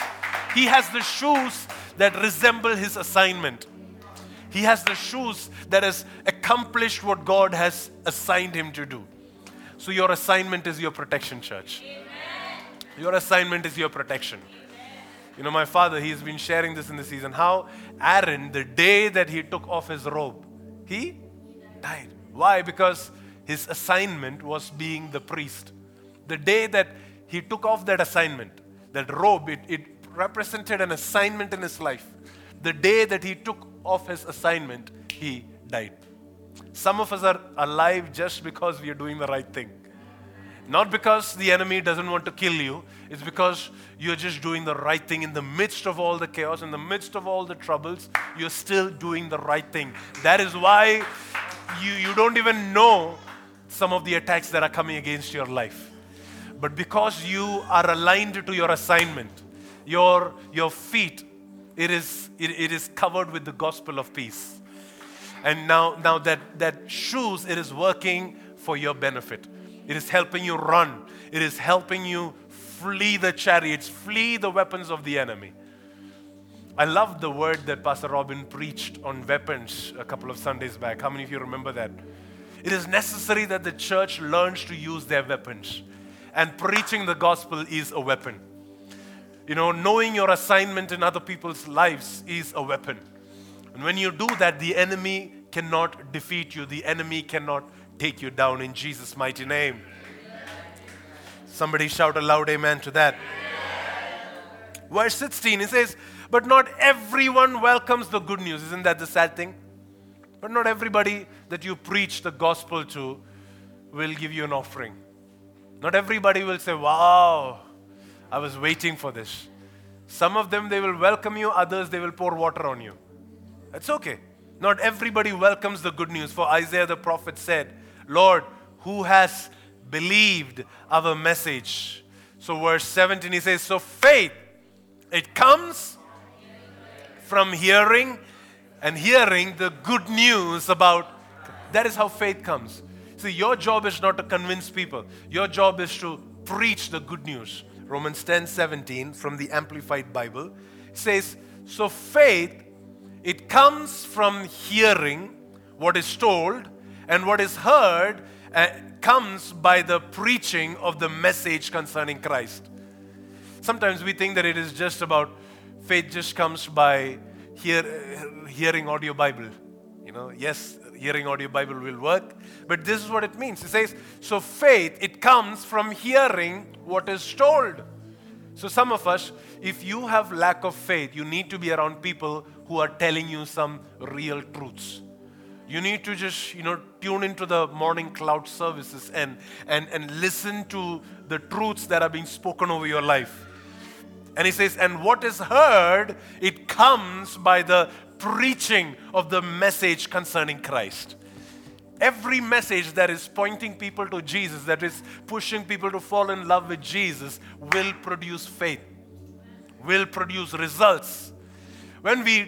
He has the shoes that resemble his assignment. He has the shoes that has accomplished what God has assigned him to do. So, your assignment is your protection, church. Amen. Your assignment is your protection. Amen. You know, my father, he's been sharing this in the season how Aaron, the day that he took off his robe, he died. Why? Because his assignment was being the priest. The day that he took off that assignment, that robe, it, it represented an assignment in his life. The day that he took off his assignment, he died. Some of us are alive just because we are doing the right thing. Not because the enemy doesn't want to kill you, it's because you're just doing the right thing in the midst of all the chaos, in the midst of all the troubles, you're still doing the right thing. That is why you, you don't even know some of the attacks that are coming against your life. But because you are aligned to your assignment, your, your feet, it is, it, it is covered with the gospel of peace. And now, now that, that shoes, it is working for your benefit. It is helping you run. It is helping you flee the chariots, flee the weapons of the enemy. I love the word that Pastor Robin preached on weapons a couple of Sundays back. How many of you remember that? It is necessary that the church learns to use their weapons. And preaching the gospel is a weapon. You know, knowing your assignment in other people's lives is a weapon. And when you do that, the enemy cannot defeat you, the enemy cannot take you down in Jesus' mighty name. Somebody shout a loud amen to that. Verse 16, it says, But not everyone welcomes the good news. Isn't that the sad thing? But not everybody that you preach the gospel to will give you an offering. Not everybody will say, Wow, I was waiting for this. Some of them, they will welcome you, others, they will pour water on you. It's okay. Not everybody welcomes the good news. For Isaiah the prophet said, Lord, who has believed our message? So, verse 17, he says, So faith, it comes from hearing and hearing the good news about that is how faith comes. See, your job is not to convince people, your job is to preach the good news. Romans 10 17 from the Amplified Bible says, So faith, it comes from hearing what is told, and what is heard uh, comes by the preaching of the message concerning Christ. Sometimes we think that it is just about faith just comes by hear, hearing audio Bible. You know, yes, hearing audio Bible will work, but this is what it means. It says, so faith, it comes from hearing what is told. So some of us, if you have lack of faith, you need to be around people who are telling you some real truths. You need to just, you know, tune into the morning cloud services and, and, and listen to the truths that are being spoken over your life. And he says, and what is heard, it comes by the preaching of the message concerning Christ. Every message that is pointing people to Jesus, that is pushing people to fall in love with Jesus, will produce faith, will produce results. When we,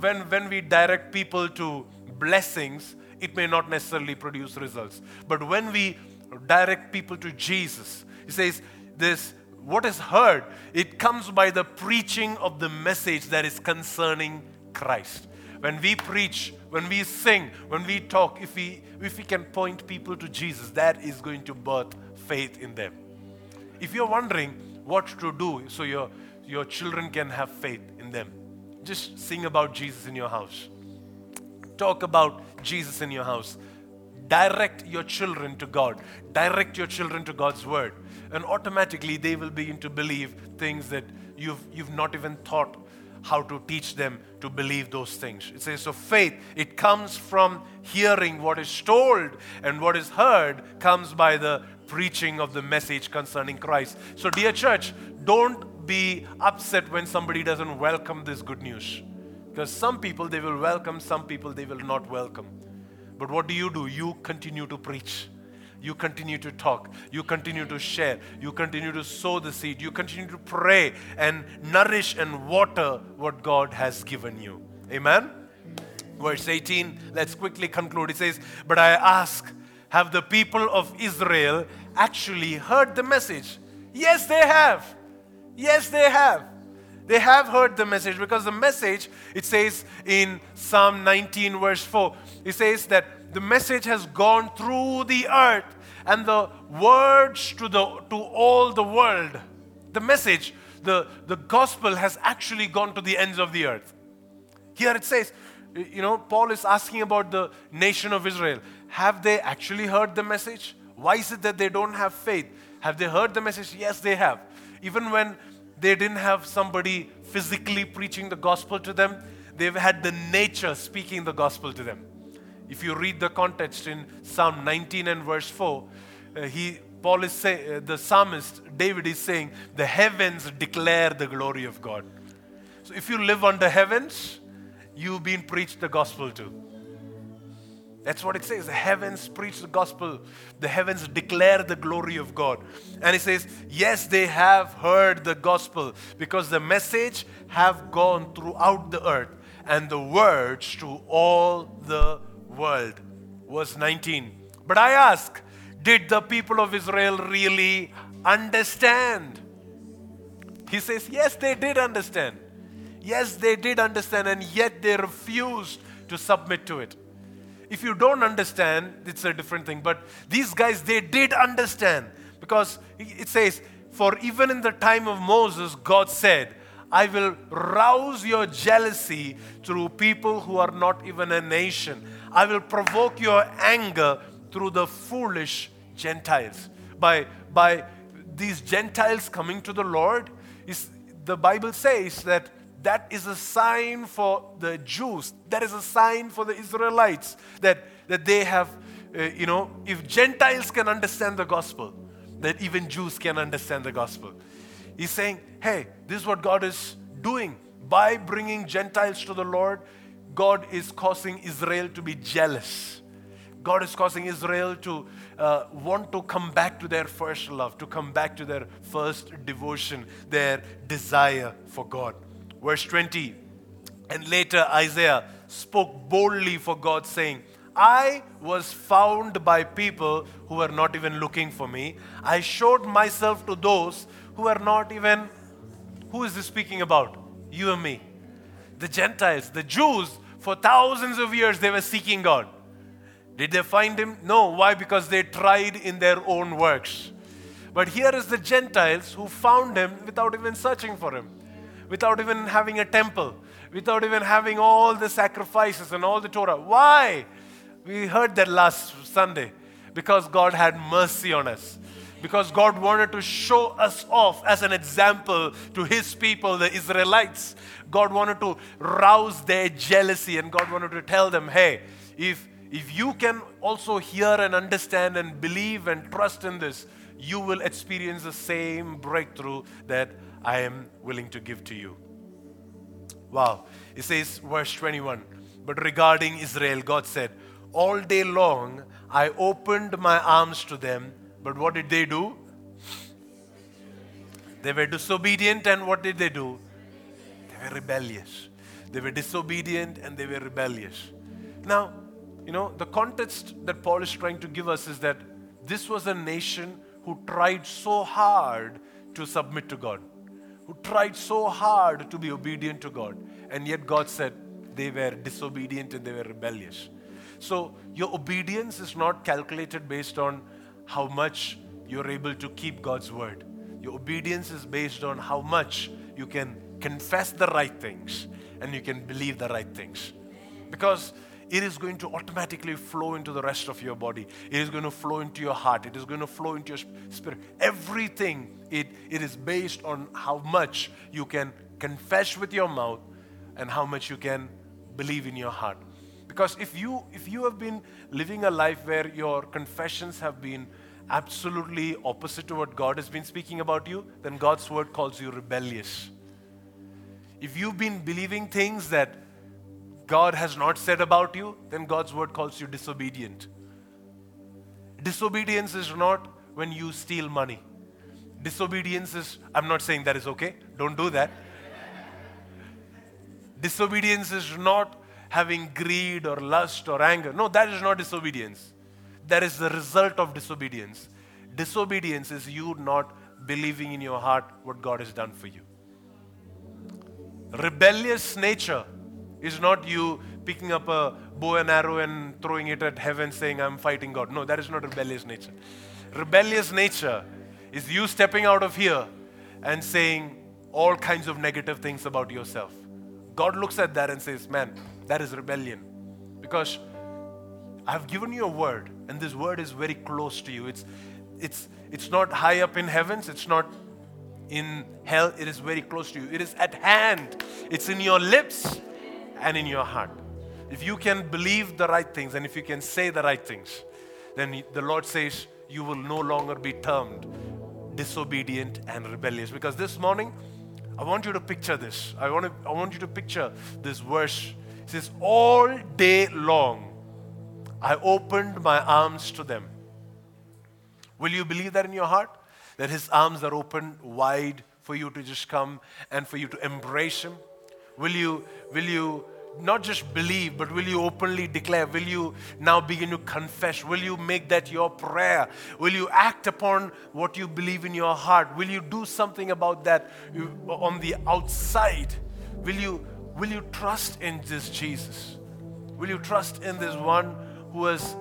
when, when we direct people to blessings, it may not necessarily produce results. But when we direct people to Jesus, he says, this what is heard, it comes by the preaching of the message that is concerning Christ. When we preach, when we sing, when we talk, if we, if we can point people to Jesus, that is going to birth faith in them. If you're wondering what to do so your, your children can have faith in them, just sing about Jesus in your house. Talk about Jesus in your house. Direct your children to God. Direct your children to God's word and automatically they will begin to believe things that you've, you've not even thought how to teach them to believe those things. It says, so faith, it comes from hearing what is told, and what is heard comes by the preaching of the message concerning Christ. So, dear church, don't be upset when somebody doesn't welcome this good news. Because some people they will welcome, some people they will not welcome. But what do you do? You continue to preach you continue to talk, you continue to share, you continue to sow the seed, you continue to pray and nourish and water what God has given you. Amen? Verse 18, let's quickly conclude. It says, But I ask, have the people of Israel actually heard the message? Yes, they have. Yes, they have. They have heard the message because the message, it says in Psalm 19, verse 4, it says that the message has gone through the earth and the words to, the, to all the world. The message, the, the gospel has actually gone to the ends of the earth. Here it says, you know, Paul is asking about the nation of Israel. Have they actually heard the message? Why is it that they don't have faith? Have they heard the message? Yes, they have. Even when they didn't have somebody physically preaching the gospel to them, they've had the nature speaking the gospel to them. If you read the context in Psalm 19 and verse 4, uh, he Paul is saying, uh, the psalmist David is saying, the heavens declare the glory of God. So if you live under heavens, you've been preached the gospel to. That's what it says. The heavens preach the gospel. The heavens declare the glory of God. And it says, yes, they have heard the gospel because the message have gone throughout the earth and the words to all the world. Verse 19. But I ask, did the people of Israel really understand? He says, yes, they did understand. Yes, they did understand, and yet they refused to submit to it. If you don't understand, it's a different thing. But these guys, they did understand because it says, For even in the time of Moses, God said, I will rouse your jealousy through people who are not even a nation. I will provoke your anger through the foolish Gentiles. By, by these Gentiles coming to the Lord, is, the Bible says that that is a sign for the Jews, that is a sign for the Israelites, that, that they have, uh, you know, if Gentiles can understand the gospel, that even Jews can understand the gospel. He's saying, hey, this is what God is doing. By bringing Gentiles to the Lord, God is causing Israel to be jealous. God is causing Israel to uh, want to come back to their first love, to come back to their first devotion, their desire for God. Verse 20, and later Isaiah spoke boldly for God, saying, I was found by people who were not even looking for me. I showed myself to those who were not even. Who is this speaking about? You and me. The Gentiles, the Jews, for thousands of years they were seeking God. Did they find him? No. Why? Because they tried in their own works. But here is the Gentiles who found him without even searching for him, without even having a temple, without even having all the sacrifices and all the Torah. Why? We heard that last Sunday. Because God had mercy on us. Because God wanted to show us off as an example to His people, the Israelites. God wanted to rouse their jealousy and God wanted to tell them, hey, if, if you can also hear and understand and believe and trust in this, you will experience the same breakthrough that I am willing to give to you. Wow. It says, verse 21 But regarding Israel, God said, all day long, I opened my arms to them, but what did they do? They were disobedient, and what did they do? They were rebellious. They were disobedient and they were rebellious. Now, you know, the context that Paul is trying to give us is that this was a nation who tried so hard to submit to God, who tried so hard to be obedient to God, and yet God said they were disobedient and they were rebellious. So your obedience is not calculated based on how much you're able to keep God's word. Your obedience is based on how much you can confess the right things and you can believe the right things. Because it is going to automatically flow into the rest of your body. It is going to flow into your heart. It is going to flow into your spirit. Everything, it, it is based on how much you can confess with your mouth and how much you can believe in your heart. Because if you, if you have been living a life where your confessions have been absolutely opposite to what God has been speaking about you, then God's word calls you rebellious. If you've been believing things that God has not said about you, then God's word calls you disobedient. Disobedience is not when you steal money. Disobedience is, I'm not saying that is okay, don't do that. Disobedience is not having greed or lust or anger. No, that is not disobedience. That is the result of disobedience. Disobedience is you not believing in your heart what God has done for you. Rebellious nature is not you picking up a bow and arrow and throwing it at heaven saying, I'm fighting God. No, that is not rebellious nature. Rebellious nature is you stepping out of here and saying all kinds of negative things about yourself. God looks at that and says, Man, that is rebellion. Because I've given you a word, and this word is very close to you. It's, it's, it's not high up in heavens, it's not in hell, it is very close to you. It is at hand, it's in your lips and in your heart. If you can believe the right things and if you can say the right things, then the Lord says you will no longer be termed disobedient and rebellious. Because this morning, I want you to picture this. I want, to, I want you to picture this verse says, All day long I opened my arms to them. Will you believe that in your heart? That His arms are open wide for you to just come and for you to embrace Him? Will you, will you not just believe, but will you openly declare? Will you now begin to confess? Will you make that your prayer? Will you act upon what you believe in your heart? Will you do something about that on the outside? Will you Will you trust in this Jesus? Will you trust in this one who has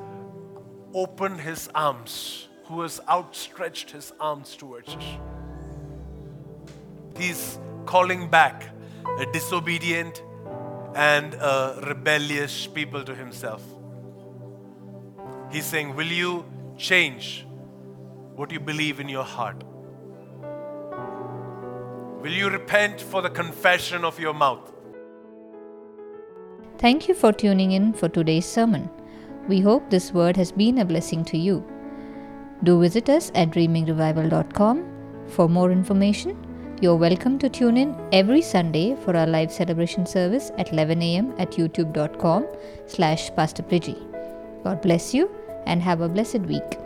opened his arms, who has outstretched his arms towards us? He's calling back a disobedient and a rebellious people to Himself. He's saying, Will you change what you believe in your heart? Will you repent for the confession of your mouth? Thank you for tuning in for today's sermon. We hope this word has been a blessing to you. Do visit us at dreamingrevival.com for more information. You're welcome to tune in every Sunday for our live celebration service at 11 a.m. at youtube.com slash Pastor God bless you and have a blessed week.